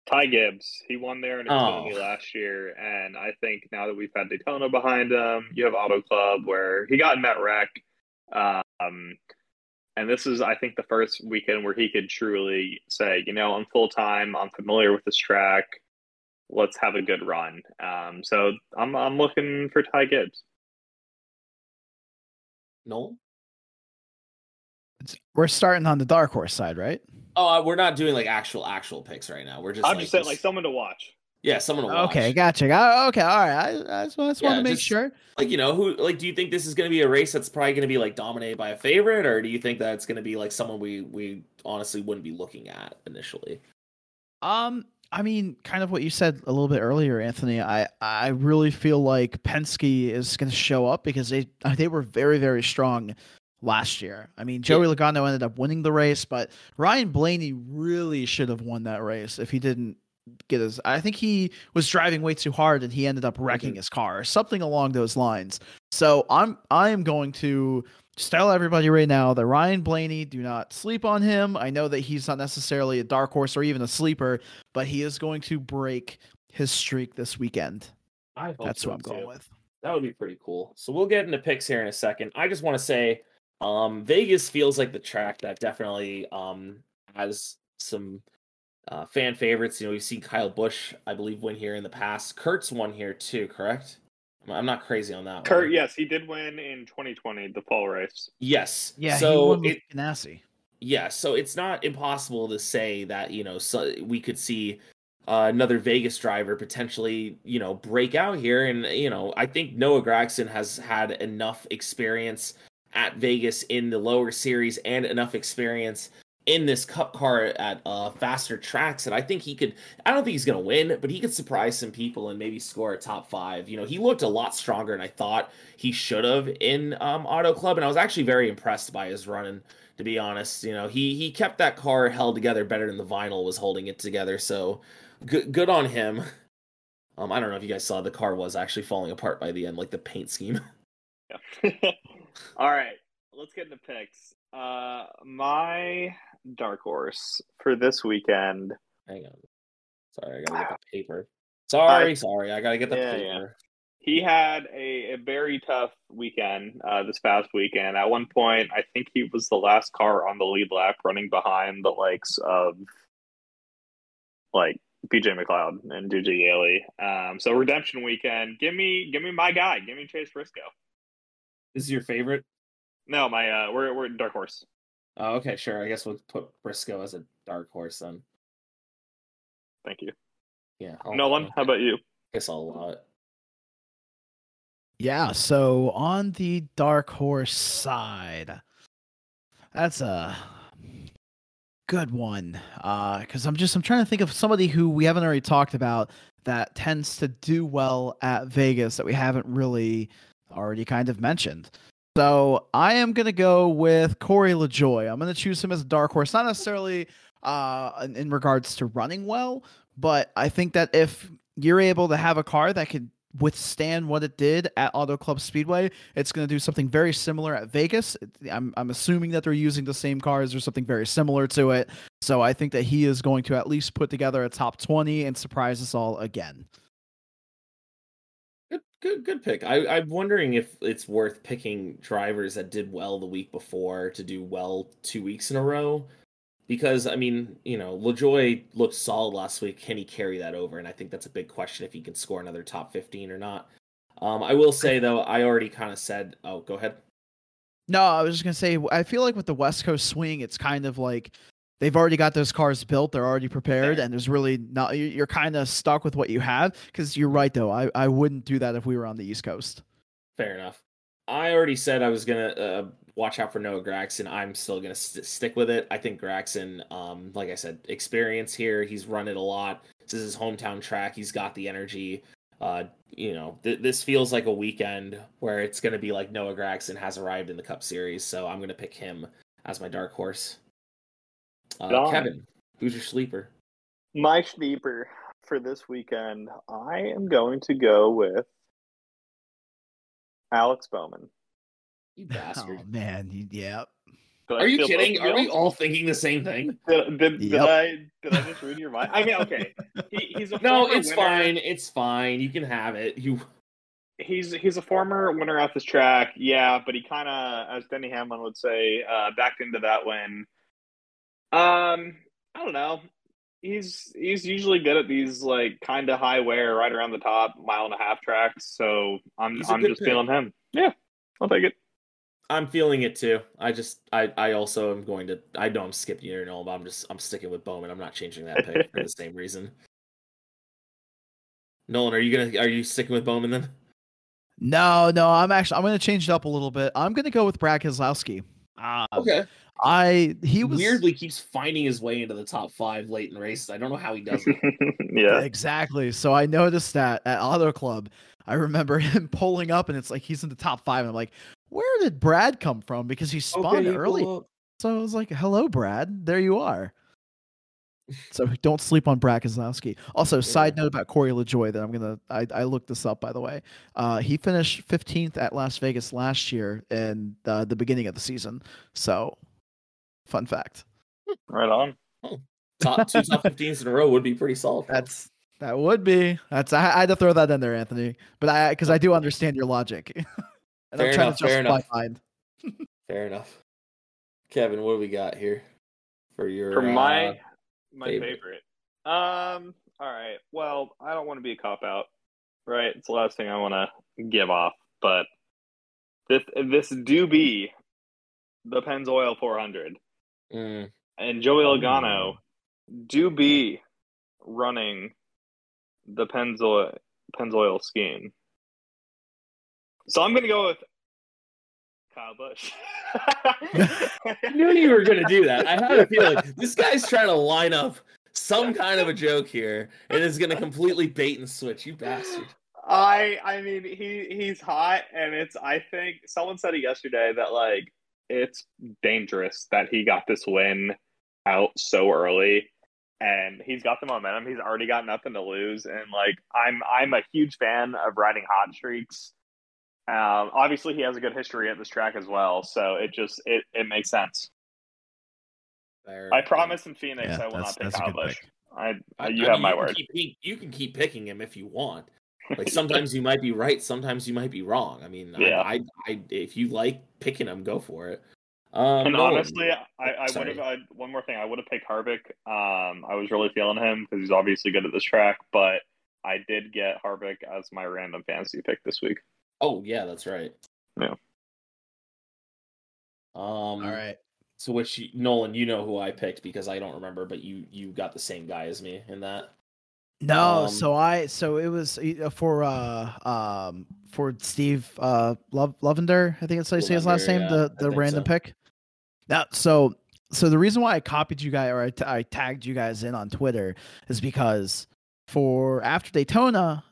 Picks. Ty Gibbs, he won there in Oh. Xfinity last year, and I think now that we've had Daytona behind him, you have Auto Club where he got in that wreck. Um, and this is, I think, the first weekend where he could truly say, you know, I'm full time, I'm familiar with this track. Let's have a good run. Um, so I'm I'm looking for Ty Gibbs. No. We're starting on the dark horse side, right? Oh, uh, we're not doing like actual actual picks right now. We're just. I'm like, just saying, this- like someone to watch. yeah, someone to watch. Okay, gotcha. Got- Okay, all right. I, I just, I just Yeah, want to make just- sure. like you know who like do you think this is going to be a race that's probably going to be like dominated by a favorite or do you think that it's going to be like someone we we honestly wouldn't be looking at initially Um, I mean, kind of what you said a little bit earlier, Anthony. I I really feel like Penske is going to show up because they uh, they were very very strong last year. I mean, Joey Logano ended up winning the race, but Ryan Blaney really should have won that race if he didn't get his. I think he was driving way too hard and he ended up wrecking Mhm. his car, or something along those lines. So I'm I am going to just tell everybody right now that Ryan Blaney, do not sleep on him. I know that he's not necessarily a dark horse or even a sleeper, but he is going to break his streak this weekend. i hope That's so, what I'm going with. that would be pretty cool so we'll get into picks here in a second i just want to say um vegas feels like the track that definitely um has some uh, fan favorites you know we've seen kyle busch i believe win here in the past kurt's won here too correct I'm- i'm not crazy on that Kurt, one. yes, he did win in 2020 the fall race. yes Yeah, he so won with it, Ganassi. yeah so it's not impossible to say that you know so we could see uh, another vegas driver potentially you know break out here and you know i think noah gragson has had enough experience at vegas in the lower series and enough experience in this cup car at uh, faster tracks, and I think he could. I don't think he's going to win, but he could surprise some people and maybe score a top five. You know, he looked a lot stronger than I thought he should have in um, Auto Club, and I was actually very impressed by his running. To be honest, you know, he he kept that car held together better than the vinyl was holding it together. So good good on him. Um, I don't know if you guys saw the car was actually falling apart by the end, like the paint scheme. Yeah. All right, let's get into picks. Uh, my dark horse for this weekend. Hang on. Sorry, I gotta get the paper. Sorry, I, sorry, I gotta get the yeah, paper. Yeah. He had a, a very tough weekend uh, this past weekend. At one point, I think he was the last car on the lead lap, running behind the likes of like BJ McLeod and DJ Yeley. Um, so redemption weekend. Give me, give me my guy. Give me Chase Briscoe. This is your favorite? No, my uh, we're we're dark horse. Oh, okay, sure. I guess we'll put Briscoe as a dark horse then. Thank you. Yeah. I'll, Nolan, how about you? I guess I'll allow. Yeah, so on the dark horse side, that's a good one. Uh, because I'm just I'm trying to think of somebody who we haven't already talked about that tends to do well at Vegas that we haven't really already kind of mentioned. So I am gonna go with Corey LaJoie. I'm gonna choose him as a dark horse, not necessarily uh, in, in regards to running well, but I think that if you're able to have a car that could withstand what it did at Auto Club Speedway, it's going to do something very similar at Vegas. I'm, I'm assuming that they're using the same cars or something very similar to it. So I think that he is going to at least put together a top 20 and surprise us all again. Good, good, pick. I, I'm wondering if it's worth picking drivers that did well the week before to do well two weeks in a row. Because I mean, you know, LaJoie looked solid last week. Can he carry that over? And I think that's a big question if he can score another top 15 or not. Um, I will say though, I already kind of said. Oh, go ahead. No, I was just gonna say. I feel like with the West Coast swing, it's kind of like they've already got those cars built. They're already prepared and there's really not you're kind of stuck with what you have because you're right though. I, I wouldn't do that if we were on the east coast. Fair enough. I already said i was gonna uh, watch out for noah gragson i'm still gonna st- stick with it. I think gragson um, like i said experience here. He's run it a lot. This is his hometown track. He's got the energy. Uh, you know, th- this feels like a weekend where it's going to be like Noah Gragson has arrived in the Cup Series, so I'm going to pick him as my dark horse. Uh, Kevin, who's your sleeper? My sleeper for this weekend, I am going to go with Alex Bowman. You bastard! Oh man, yeah. Are you kidding? Are we all thinking the same thing? Did, did, yep. did I did I just read your mind? I mean, okay, he, he's a no. It's winner. fine. It's fine. You can have it. You. He's he's a former winner at this track, yeah, but he kind of, as Denny Hamlin would say, uh, backed into that win um, I don't know. He's he's usually good at these like kind of high wear, right around the top, mile and a half tracks. So I'm I'm just pick. feeling him. Yeah, I'll take it. I'm feeling it too. I just I I also am going to I know I'm skipping you know, but I'm just I'm sticking with Bowman. I'm not changing that pick for the same reason. Nolan, are you gonna are you sticking with Bowman then? No, no, I'm actually I'm gonna change it up a little bit. I'm gonna go with Brad Keselowski. Uh, okay. I he was weirdly keeps finding his way into the top five late in races. I don't know how he does it. yeah, exactly. So I noticed that at Auto Club, I remember him pulling up, and it's like he's in the top five. And I'm like, where did Brad come from? Because he spun okay, early. So I was like, hello, Brad. There you are. so don't sleep on Brad Keselowski. Also, yeah. side note about Corey LaJoie that I'm gonna I, I looked this up by the way. Uh, he finished 15th at Las Vegas last year in uh, the beginning of the season. So Fun fact. Right on. Oh, top two top 15s in a row would be pretty solid. That's that would be. That's I, I, had to throw that in there, Anthony. But I because I do understand your logic, and fair I'm trying enough, to justify mine. fair enough. Kevin, what do we got here for your for my uh, my favorite. favorite? Um. All right. Well, I don't want to be a cop out, right? It's the last thing I want to give off, but this this do be the Pennzoil 400. Mm. And Joey Logano do be running the Pennzoil, Pennzoil scheme. So I'm going to go with Kyle Busch. I knew you were going to do that. I had a feeling this guy's trying to line up some kind of a joke here and is going to completely bait and switch. You bastard. I I mean he he's hot and it's I think someone said it yesterday that like it's dangerous that he got this win out so early and he's got the momentum. He's already got nothing to lose and like I'm I'm a huge fan of riding hot streaks. Um, obviously he has a good history at this track as well, so it just it, it makes sense. Fair. I promise in Phoenix Yeah, I will not pick that's a Kyle good Busch. pick. I, I I- you I have mean, my can word. keep- you can keep picking him if you want. Like sometimes you might be right, sometimes you might be wrong. I mean, Yeah. I, I, I, if you like picking them, go for it. Um, And Nolan, honestly, I, I would have. I, one more thing, I would have picked Harvick. Um, I was really feeling him because he's obviously good at this track, but I did get Harvick as my random fantasy pick this week. oh yeah, that's right. Yeah. Um, All right. So which Nolan, you know who I picked because I don't remember, but you you got the same guy as me in that. No, Um, so I so it was uh, for uh um for Steve uh Love Lovender, I think it's how you say his last name, yeah, the the random so. pick. Now, so so the reason why I copied you guys or I, t- I tagged you guys in on Twitter is because for after Daytona,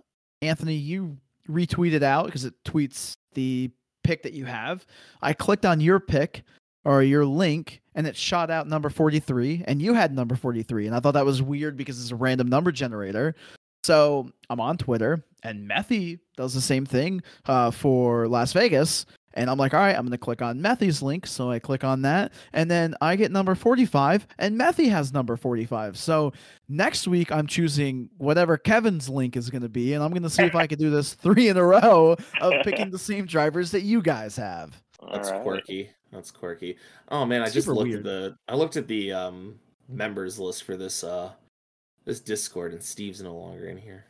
Anthony, you retweeted out because it tweets the pick that you have. I clicked on your pick or your link and it shot out number 43 and you had number 43 and I thought that was weird because it's a random number generator. So I'm on Twitter and Methy does the same thing uh, for Las Vegas. And I'm like, all right, I'm going to click on Methy's link. So I click on that. And then I get number 45, and Methy has number 45. So next week, I'm choosing whatever Kevin's link is going to be. And I'm going to see if I can do this three in a row of picking the same drivers that you guys have. That's right. quirky. That's quirky. Oh man, I just looked weird. at the I looked at the um members list for this uh this Discord and Steve's no longer in here.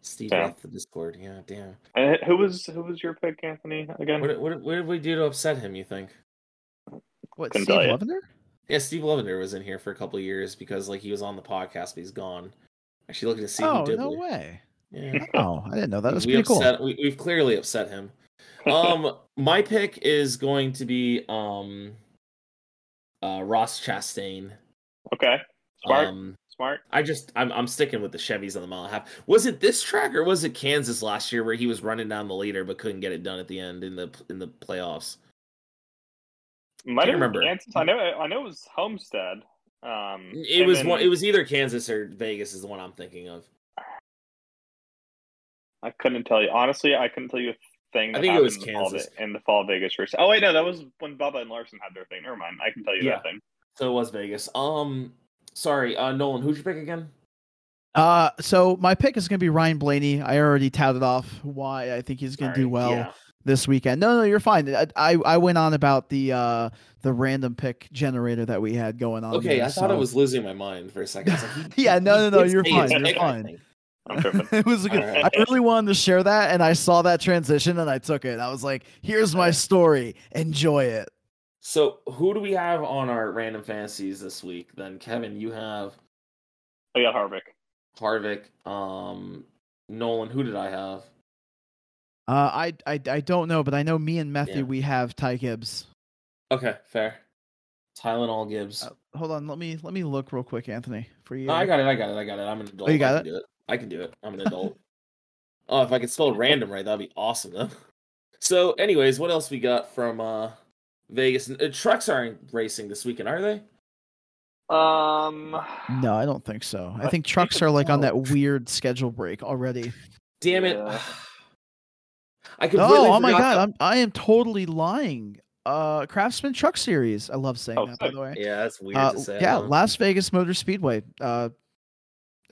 Steve Yeah. left the Discord. Yeah, damn. And who was who was your pick, Anthony? Again, What did- what what did we do to upset him? You think? What, Couldn't Steve tell you. Lavender? Yeah, Steve Lavender was in here for a couple of years because like he was on the podcast, but he's gone. Actually, looking to see Oh, who did. no way. Yeah. Oh, I didn't know that. That's we pretty cool. upset, we, we've clearly upset him. Um, my pick is going to be um, uh, Ross Chastain. okay, smart, Um, smart. I just I'm I'm sticking with the Chevys on the mile and a half. Was it this track or was it Kansas last year where he was running down the leader but couldn't get it done at the end in the in the playoffs? Might have remember. remember. Kansas. I know. I know it was Homestead. Um, It was then one. It was either Kansas or Vegas is the one I'm thinking of. I couldn't tell you honestly. I couldn't tell you a thing. I that think it was happened in the fall Kansas. Ve- in the fall Vegas race. Oh wait, no, that was when Bubba and Larson had their thing. Never mind. I can tell you Yeah. that thing. So it was Vegas. Um, sorry, uh, Nolan, who'd you pick again? Uh, so my pick is going to be Ryan Blaney. I already touted off why I think he's going to do well Yeah. this weekend. No, no, you're fine. I, I I went on about the uh the random pick generator that we had going on. Okay, here, I thought I was losing my mind for a second. Like, he- Yeah, no, no, no, you're fine, you're pick, I fine. Think. I'm tripping. it was a good. Alright. I really wanted to share that, and I saw that transition, and I took it. I was like, "Here's my story. Enjoy it." So who do we have on our random fantasies this week? Then Kevin, you have Oh yeah, Harvick. Harvick. Um, Nolan, who did I have? Uh, I, I I don't know, but I know me and Methy Yeah. we have Ty Gibbs. Okay, fair. Tylenol Gibbs. Uh, hold on, let me let me look real quick, Anthony, for you. No, I got it. I got it. I got it. I'm an adult. you got I can do it. I can do it. I'm an adult. oh, if I could spell random right, that'd be awesome. Though. So, anyways, what else we got from uh Vegas? Uh, trucks aren't racing this weekend, are they? Um, No, I don't think so. I I think think trucks it's are like on that weird schedule break already. Damn it! Yeah. I completely. Oh, oh my god, that- I'm I am totally lying. Uh, Craftsman Truck Series. I love saying Oh, that by the way. Yeah, that's weird Uh, to say. yeah. Las Vegas Motor Speedway. Uh,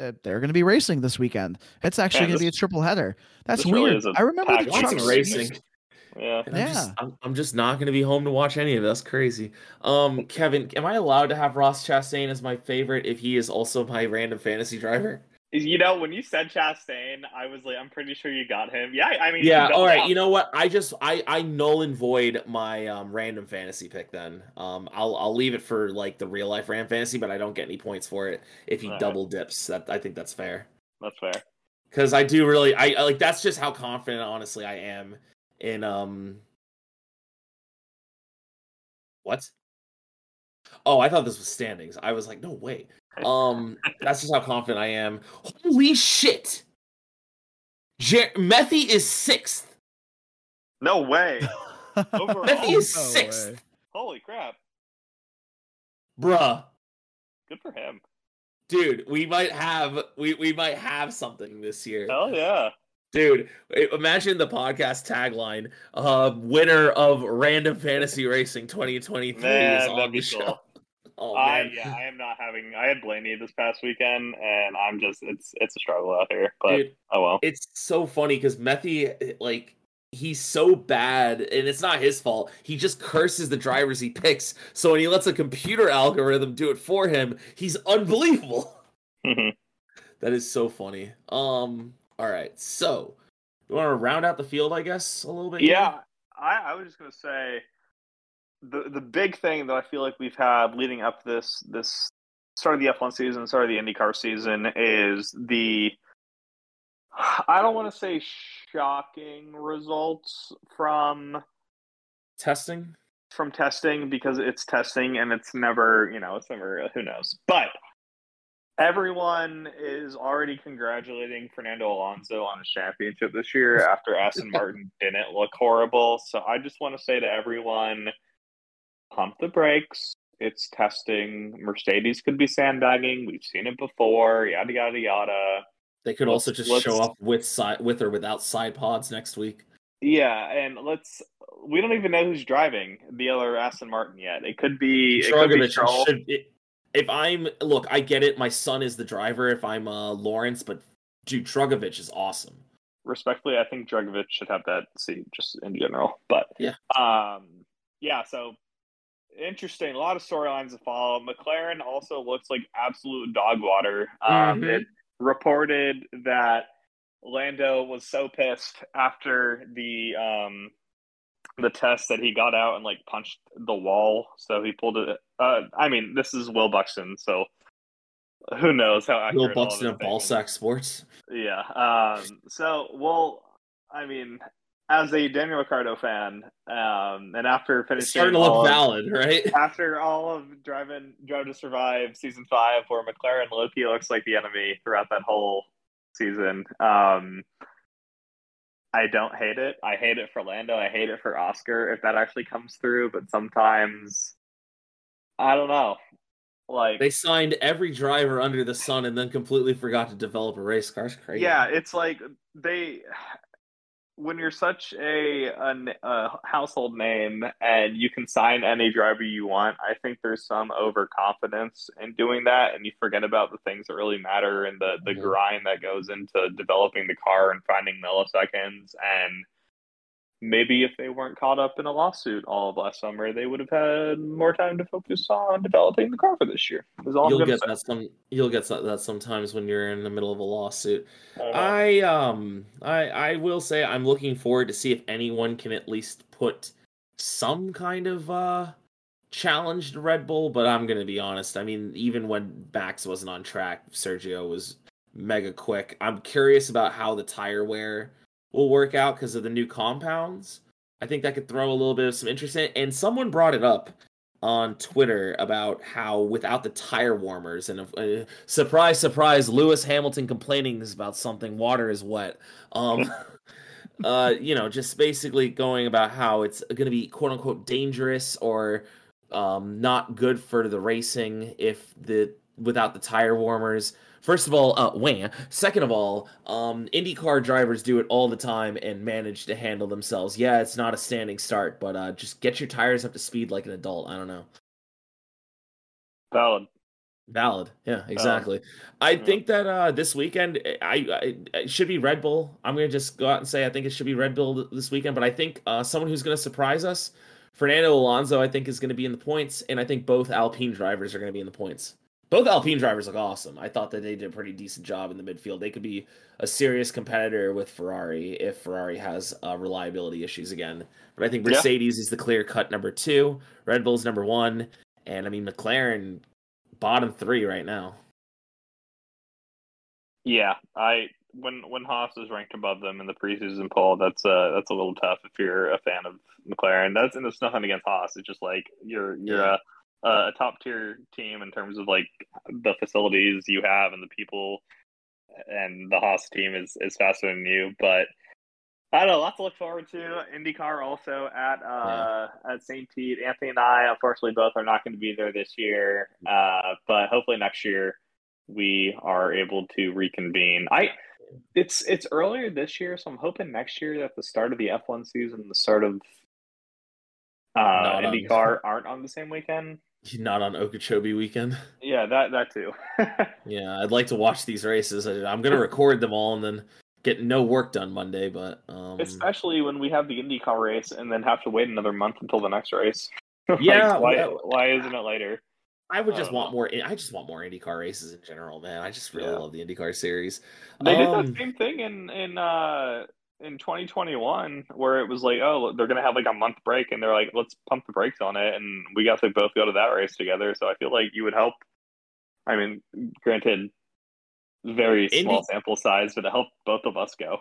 they're- they're going to be racing this weekend. It's actually going to be a triple header. That's this really weird. is a I remember packed the want trucks racing. yeah. And I'm just, Yeah. I'm, I'm just not going to be home to watch any of this. Crazy. Um, Kevin, am I allowed to have Ross Chastain as my favorite if he is also my random fantasy driver? You know, when you said Chastain, I was like, I'm pretty sure you got him. Yeah, I mean, Yeah. All right. You know what? I just I I null and void my um, random fantasy pick. Then um, I'll I'll leave it for like the real life random fantasy, but I don't get any points for it if he Alright. double dips. That I think that's fair. That's fair. because I do really I I- like that's just how confident honestly I am in um What? Oh, I thought this was standings. I was like, no way. Um, that's just how confident I am. Holy shit! Jer- Methy is sixth. No way. Overall? Methy is No sixth, way. Holy crap. bruh. Good for him. Dude, we might have we we might have something this year. Hell yeah. Dude, imagine the podcast tagline: uh, "Winner of Random Fantasy Racing 2023" is on that'd the be show. cool. Oh I man, yeah, I am not having I had Blaney this past weekend and I'm just it's it's a struggle out here. But dude, oh well. it's so funny because Methy, like, he's so bad, and it's not his fault. He just curses the drivers he picks. So when he lets a computer algorithm do it for him, he's unbelievable. That is so funny. Um, all right, so you want to round out the field, I guess, a little bit. here? Yeah, I, I was just gonna say the the big thing that I feel like we've had leading up this this start of the F1 season, start of the IndyCar season is the I don't want to say shocking results from testing. from testing because it's testing and it's never you know it's never who knows but everyone is already congratulating fernando alonso on his championship this year after aston martin didn't look horrible so i just want to say to everyone pump the brakes it's testing mercedes could be sandbagging we've seen it before yada yada yada They could also Let's- just let's- show up with side with or without side pods next week. yeah and let's we don't even know who's driving the other aston martin yet it could be it could be Drugovich Stroll. should. It, if I'm look, I get it. My son is the driver. If I'm uh, Lawrence, but dude, Drugovich is awesome. respectfully, I think Drugovich should have that seat just in general. But Yeah. um, yeah. So interesting. A lot of storylines to follow. McLaren also looks like absolute dog water. Um, Mhm. It reported that Lando was so pissed after the um the test that he got out and like punched the wall. So he pulled it. Uh, I mean, this is Will Buxton, so. Who knows how Will accurate all Buxton of thing is. Ballsack Sports. Yeah. Um, so, well, I mean, as a Daniel Ricciardo fan, um, and after It's finishing starting to look of- valid, right? after all of driving Drive to Survive season five, where McLaren Loki looks like the enemy throughout that whole season, um, I don't hate it. I hate it for Lando. I hate it for Oscar if that actually comes through. But sometimes, I don't know. Like They signed every driver under the sun and then completely forgot to develop a race car. It's crazy. Yeah, it's like they when you're such a, a a household name and you can sign any driver you want. I think there's some overconfidence in doing that, and you forget about the things that really matter and the the grind that goes into developing the car and finding milliseconds. And maybe if they weren't caught up in a lawsuit all of last summer, they would have had more time to focus on developing the car for this year. You'll get say. that some. You'll get that sometimes when you're in the middle of a lawsuit. I. I um I I will say I'm looking forward to see if anyone can at least put some kind of uh challenge to Red Bull, but I'm gonna be honest. I mean, even when Max wasn't on track, Sergio was mega quick. I'm curious about how the tire wear will work out because of the new compounds. I think that could throw a little bit of some interest in it. And someone brought it up on Twitter about how without the tire warmers and uh, surprise, surprise, Lewis Hamilton complaining about something. Water is wet. Um, uh, you know, just basically going about how it's going to be quote unquote dangerous or um, not good for the racing if the without the tire warmers. First of all, uh, wham. Second of all, um, IndyCar drivers do it all the time and manage to handle themselves. Yeah, it's not a standing start, but uh, just get your tires up to speed like an adult. I don't know. Valid. Valid. Yeah, exactly. I yeah. think that uh, this weekend, I, I it should be Red Bull. I'm gonna just go out and say I think it should be Red Bull this weekend. But I think uh, someone who's gonna surprise us, Fernando Alonso, I think is gonna be in the points, and I think both Alpine drivers are gonna be in the points. Both Alpine drivers look awesome. I thought that they did a pretty decent job in the midfield. They could be a serious competitor with Ferrari if Ferrari has uh, reliability issues again. But I think Yeah. Mercedes is the clear cut number two. Red Bull's number one, and I mean McLaren bottom three right now. Yeah, I when when Haas is ranked above them in the preseason poll, that's uh that's a little tough if you're a fan of McLaren. That's and it's nothing against Haas. It's just like you're you're Yeah. A a top tier team in terms of like the facilities you have and the people, and the Haas team is is faster than you. But I don't know, lots to look forward to. IndyCar also at uh at St. Pete. Anthony and I, unfortunately, both are not going to be there this year. Uh, but hopefully next year we are able to reconvene. I it's it's earlier this year, so I'm hoping next year that the start of the F1 season, the start of uh, IndyCar aren't on the same weekend. Not on Okeechobee weekend. Yeah, that that too. Yeah, I'd like to watch these races. I- I'm gonna record them all and then get no work done Monday. But um, Especially when we have the IndyCar race and then have to wait another month until the next race. Like, Yeah, why well- why isn't it later? I would just I want know. more. I just want more IndyCar races in general, man. I just really Yeah. love the IndyCar series. They did Um, that same thing in in uh in 2021 where it was like, oh, they're gonna have like a month break, and they're like, let's pump the brakes on it, and we got to both go to that race together. So I feel like you would help. I mean, granted, very small Indy- sample size, but it helped both of us go.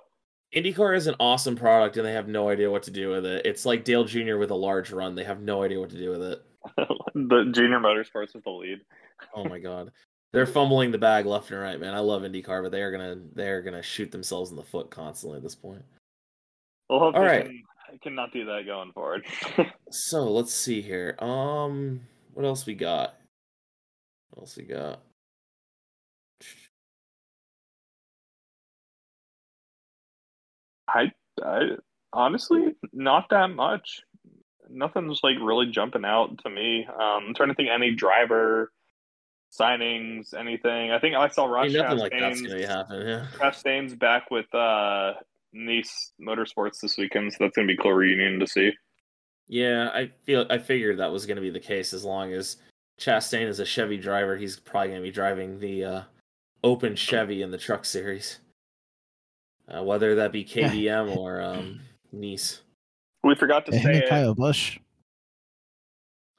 IndyCar is an awesome product, and they have no idea what to do with it. It's like Dale Jr. with a large run; they have no idea what to do with it. the junior motorsports is the lead. Oh my god, they're fumbling the bag left and right, man. I love IndyCar, but they are gonna they are gonna shoot themselves in the foot constantly at this point. We'll hope All right. can, cannot do that going forward. So let's see here. Um, what else we got? What else we got? I, I honestly not that much. Nothing's like really jumping out to me. Um, I'm trying to think any driver signings, anything. I think I saw I Ross mean, nothing like that's Chastain's, gonna happen. Yeah. Chastain's back with uh, Niece Motorsports this weekend, so that's gonna be cool reunion to see. Yeah, I feel I figured that was going to be the case as long as Chastain is a Chevy driver, he's probably going to be driving the uh, Open Chevy in the Truck Series, uh, whether that be KBM or um, Niece. We forgot to Him say and it. Kyle Busch.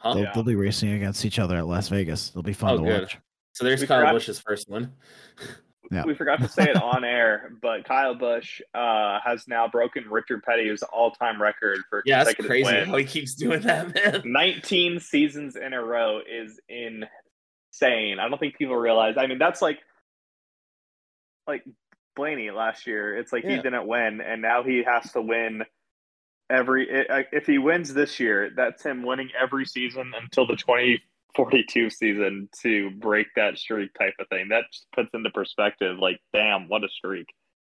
Huh? They'll, Yeah. they'll be racing against each other at Las Vegas. It'll be fun Oh, to good. watch. So there's We Kyle forgot- Busch's first one. Yeah. We forgot to say it on air, but Kyle Busch uh, has now broken Richard Petty's all-time record for Yeah, that's consecutive crazy wins. how he keeps doing that, man. 19 seasons in a row is insane. I don't think people realize. I mean, that's like like Blaney last year. It's like he didn't win, and now he has to win every. If he wins this year, that's him winning every season until the 2042 season to break that streak, type of thing. That just puts into perspective. Like, damn, what a streak!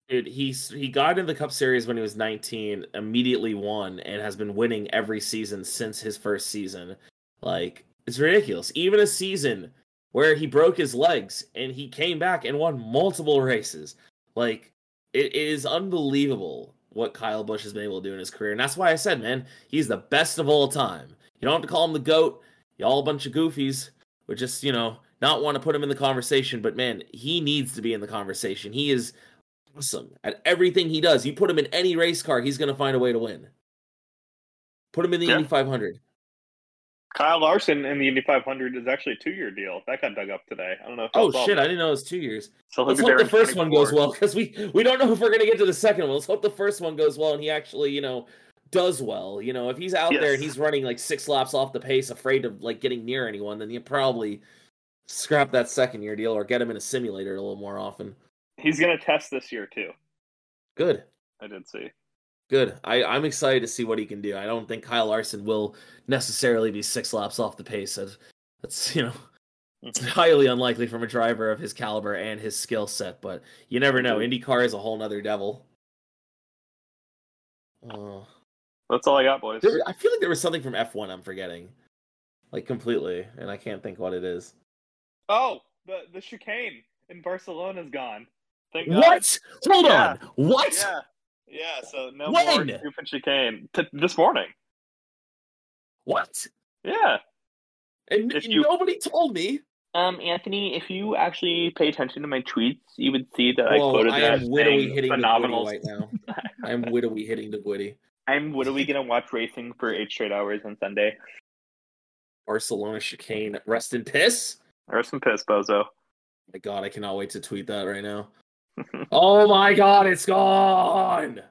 Dude, he's he got in the Cup Series when he was 19, immediately won, and has been winning every season since his first season. Like it's ridiculous. Even a season where he broke his legs and he came back and won multiple races. Like it is unbelievable what Kyle Busch has been able to do in his career, and that's why I said, man, he's the best of all time. You don't have to call him the goat. Y'all a bunch of goofies would just you know not want to put him in the conversation, but man, he needs to be in the conversation. He is awesome at everything he does. You put him in any race car, he's going to find a way to win. Put him in the Yeah. Indy 500. Kyle Larson in the Indy 500 is actually a two-year deal. That got dug up today. I don't know. If Oh shit! that. I didn't know it was two years. So Let's hope the first one goes well because we we don't know if we're going to get to the second one. Let's hope the first one goes well and he actually you know does well. You know, if he's out there and he's running like six laps off the pace, afraid of like getting near anyone, then you probably scrap that second year deal or get him in a simulator a little more often. He's gonna test this year too. Good. I did see. Good. I, I'm excited to see what he can do. I don't think Kyle Larson will necessarily be six laps off the pace. That's, that's you know, it's highly unlikely from a driver of his caliber and his skill set. But you never know. IndyCar is a whole nother devil. Uh, That's all I got, boys. there, I feel like there was something from F1 I'm forgetting, like completely, and I can't think what it is. Oh, the the chicane in Barcelona's gone. What? Hold Yeah. on. What? Yeah, yeah. So no When? more stupid chicane T- this morning. What? Yeah. And If you- nobody told me. Um, Anthony, if you actually pay attention to my tweets, you would see that I Whoa, quoted I that am wittily hitting phenomenal. the Gwitty right now. I am wittily hitting the Gwitty. I'm literally gonna watch racing for eight straight hours on Sunday. Barcelona chicane. Rest in piss. Or some piss, bozo. My God, I cannot wait to tweet that right now. Oh my god, it's gone.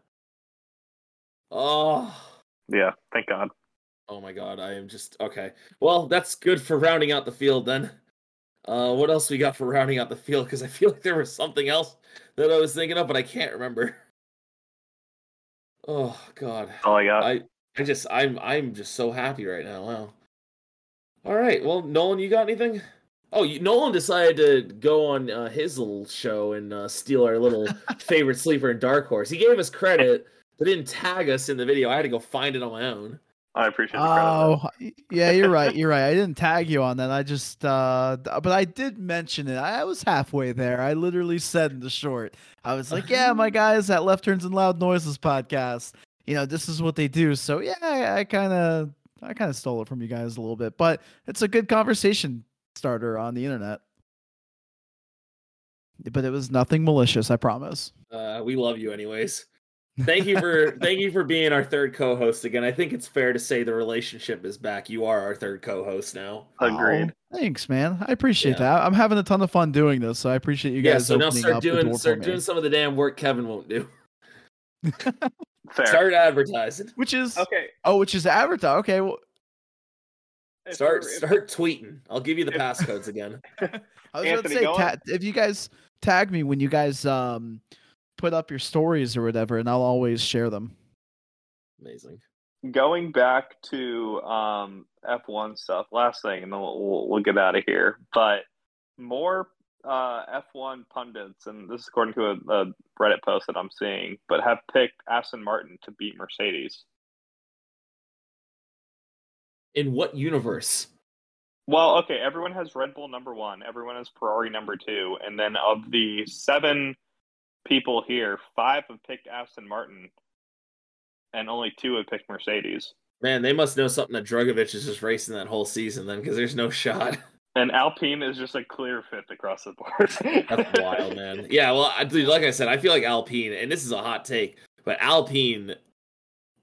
Oh. Yeah, thank God. Oh my god, I am just okay. Well, that's good for rounding out the field then. Uh, what else we got for rounding out the field? Because I feel like there was something else that I was thinking of, but I can't remember. Oh god, All I got. I I just I'm I'm just so happy right now. Wow. All right, well, Nolan, you got anything? Oh, you, Nolan decided to go on uh, his little show and uh, steal our little favorite sleeper and dark horse. He gave us credit, but didn't tag us in the video. I had to go find it on my own. I appreciate the. Oh, y- yeah, you're right. You're right. I didn't tag you on that. I just, uh, but I did mention it. I was halfway there. I literally said in the short, I was like, yeah, my guys at Left Turns and Loud Noises podcast, you know, this is what they do. So yeah, I kind of, I kind of stole it from you guys a little bit, but it's a good conversation starter on the internet. But it was nothing malicious, I promise. Uh, we love you, anyways. Thank you for thank you for being our third co-host again. I think it's fair to say the relationship is back. You are our third co-host now. Agreed. Oh, thanks, man. I appreciate Yeah. that. I'm having a ton of fun doing this, so I appreciate you guys. yeah, guys so now start doing start doing some of the damn work Kevin won't do. Fair. Start advertising. Which is Okay. oh, which is Avatar. Okay, well, if Start start tweeting. I'll give you the if- passcodes again. I was about to say ta- if you guys tag me when you guys um put up your stories or whatever, and I'll always share them. Amazing. going back to um, F1 stuff, last thing, and then we'll, we'll, we'll get out of here. But more uh, F1 pundits, and this is according to a, a Reddit post that I'm seeing, but have picked Aston Martin to beat Mercedes. In what universe? Well, okay, everyone has Red Bull number one, everyone has Ferrari number two, and then of the seven people here, five have picked Aston Martin, and only two have picked Mercedes. Man, they must know something that Drugovich is just racing that whole season then, because there's no shot. And Alpine is just a clear fifth across the board. That's wild, man. Yeah, well, I, dude, like I said, I feel like Alpine, and this is a hot take, but Alpine,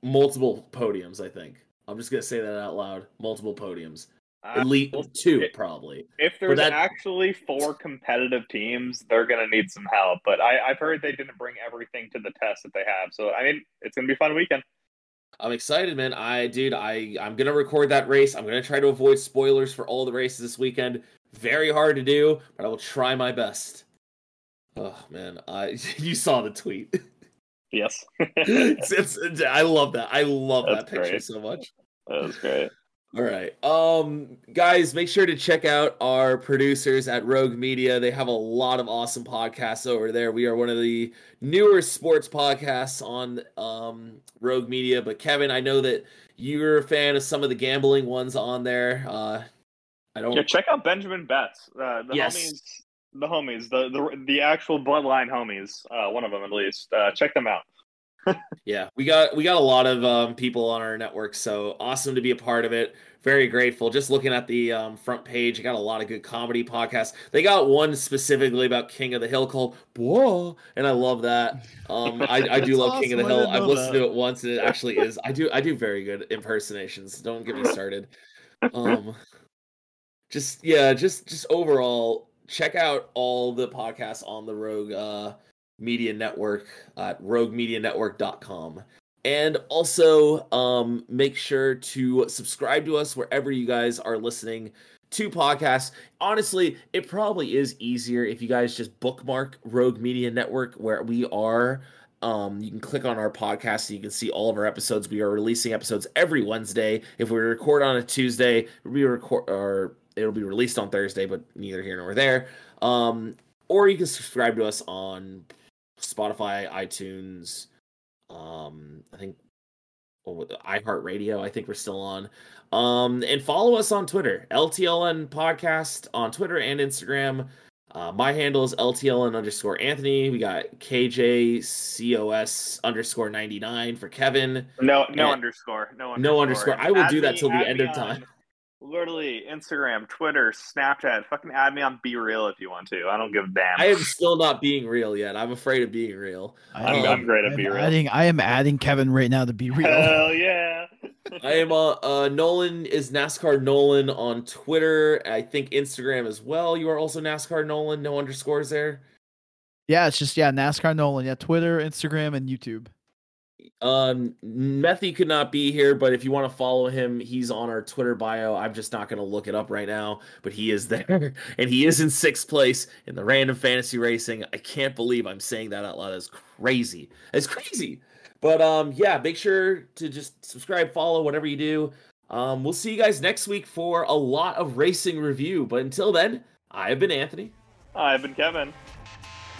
multiple podiums. I think I'm just gonna say that out loud. Multiple podiums, Uh, at least well, two, it- probably. If there's that- actually four competitive teams, they're going to need some help. But I, I've heard they didn't bring everything to the test that they have. So, I mean, it's going to be a fun weekend. I'm excited, man. I, dude, I, I'm gonna record that race. I'm gonna try to avoid spoilers for all the races this weekend. Very hard to do, but I will try my best. Oh man, I, you saw the tweet. Yes. it's, it's, I love that. I love That's that picture great. so much. that was great. All right. Um guys, make sure to check out our producers at Rogue Media. They have a lot of awesome podcasts over there. We are one of the newer sports podcasts on um Rogue Media, but Kevin, I know that you're a fan of some of the gambling ones on there. Uh I don't Yeah, check out Benjamin Betts. Uh, the Yes. homies, the homies, the, the the actual bloodline homies. Uh, one of them at least. Uh, check them out. Yeah, we got we got a lot of um, people on our network, so awesome to be a part of it. Very grateful. Just looking at the um, front page, got a lot of good comedy podcasts. They got one specifically about King of the Hill called "Whoa," and I love that. Um, I, I do That's love King of the. I Hill. I've listened that. to it once, and it actually is. I do I do very good impersonations. Don't get me started. Um, just yeah, just just overall, check out all the podcasts on the Rogue uh, Media Network at roguemedianetwork.com. And also um, make sure to subscribe to us wherever you guys are listening to podcasts. Honestly, it probably is easier if you guys just bookmark Rogue Media Network where we are. Um, you can click on our podcast so you can see all of our episodes. We are releasing episodes every Wednesday. If we record on a Tuesday, we record or it'll be released on Thursday, but neither here nor there. Um, or you can subscribe to us on Spotify, iTunes, um, I think well, with iHeartRadio. I think we're still on. Um, and follow us on Twitter, LTLN Podcast on Twitter and Instagram. Uh, my handle is LTLN underscore Anthony. We got KJCOS underscore 99 for Kevin. No, no Yeah. underscore, no underscore. No underscore. I will Add do that me- till the end me of time. On Literally, Instagram, Twitter, Snapchat. Fucking add me on Be Real if you want to. I don't give a damn. I am still not being real yet. I'm afraid of being real. I'm- I'm great at I'm Be Real. Adding, I am adding Kevin right now to be real. Hell yeah. I am uh, uh Nolan is NASCAR Nolan on Twitter. I think Instagram as well. You are also NASCAR Nolan. No underscores there. Yeah, it's just yeah, NASCAR Nolan. Yeah, Twitter, Instagram, and YouTube. Um, Methy could not be here, but if you want to follow him, he's on our Twitter bio. I'm just not going to look it up right now, but he is there, and he is in sixth place in the random fantasy racing. I can't believe I'm saying that out loud. It's crazy. It's crazy. But um, yeah, make sure to just subscribe, follow, whatever you do. Um, we'll see you guys next week for a lot of racing review. But until then, I have been Anthony. I've been Kevin.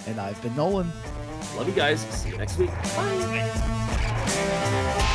And I've been Nolan. Love you guys. See you next week. Bye. Música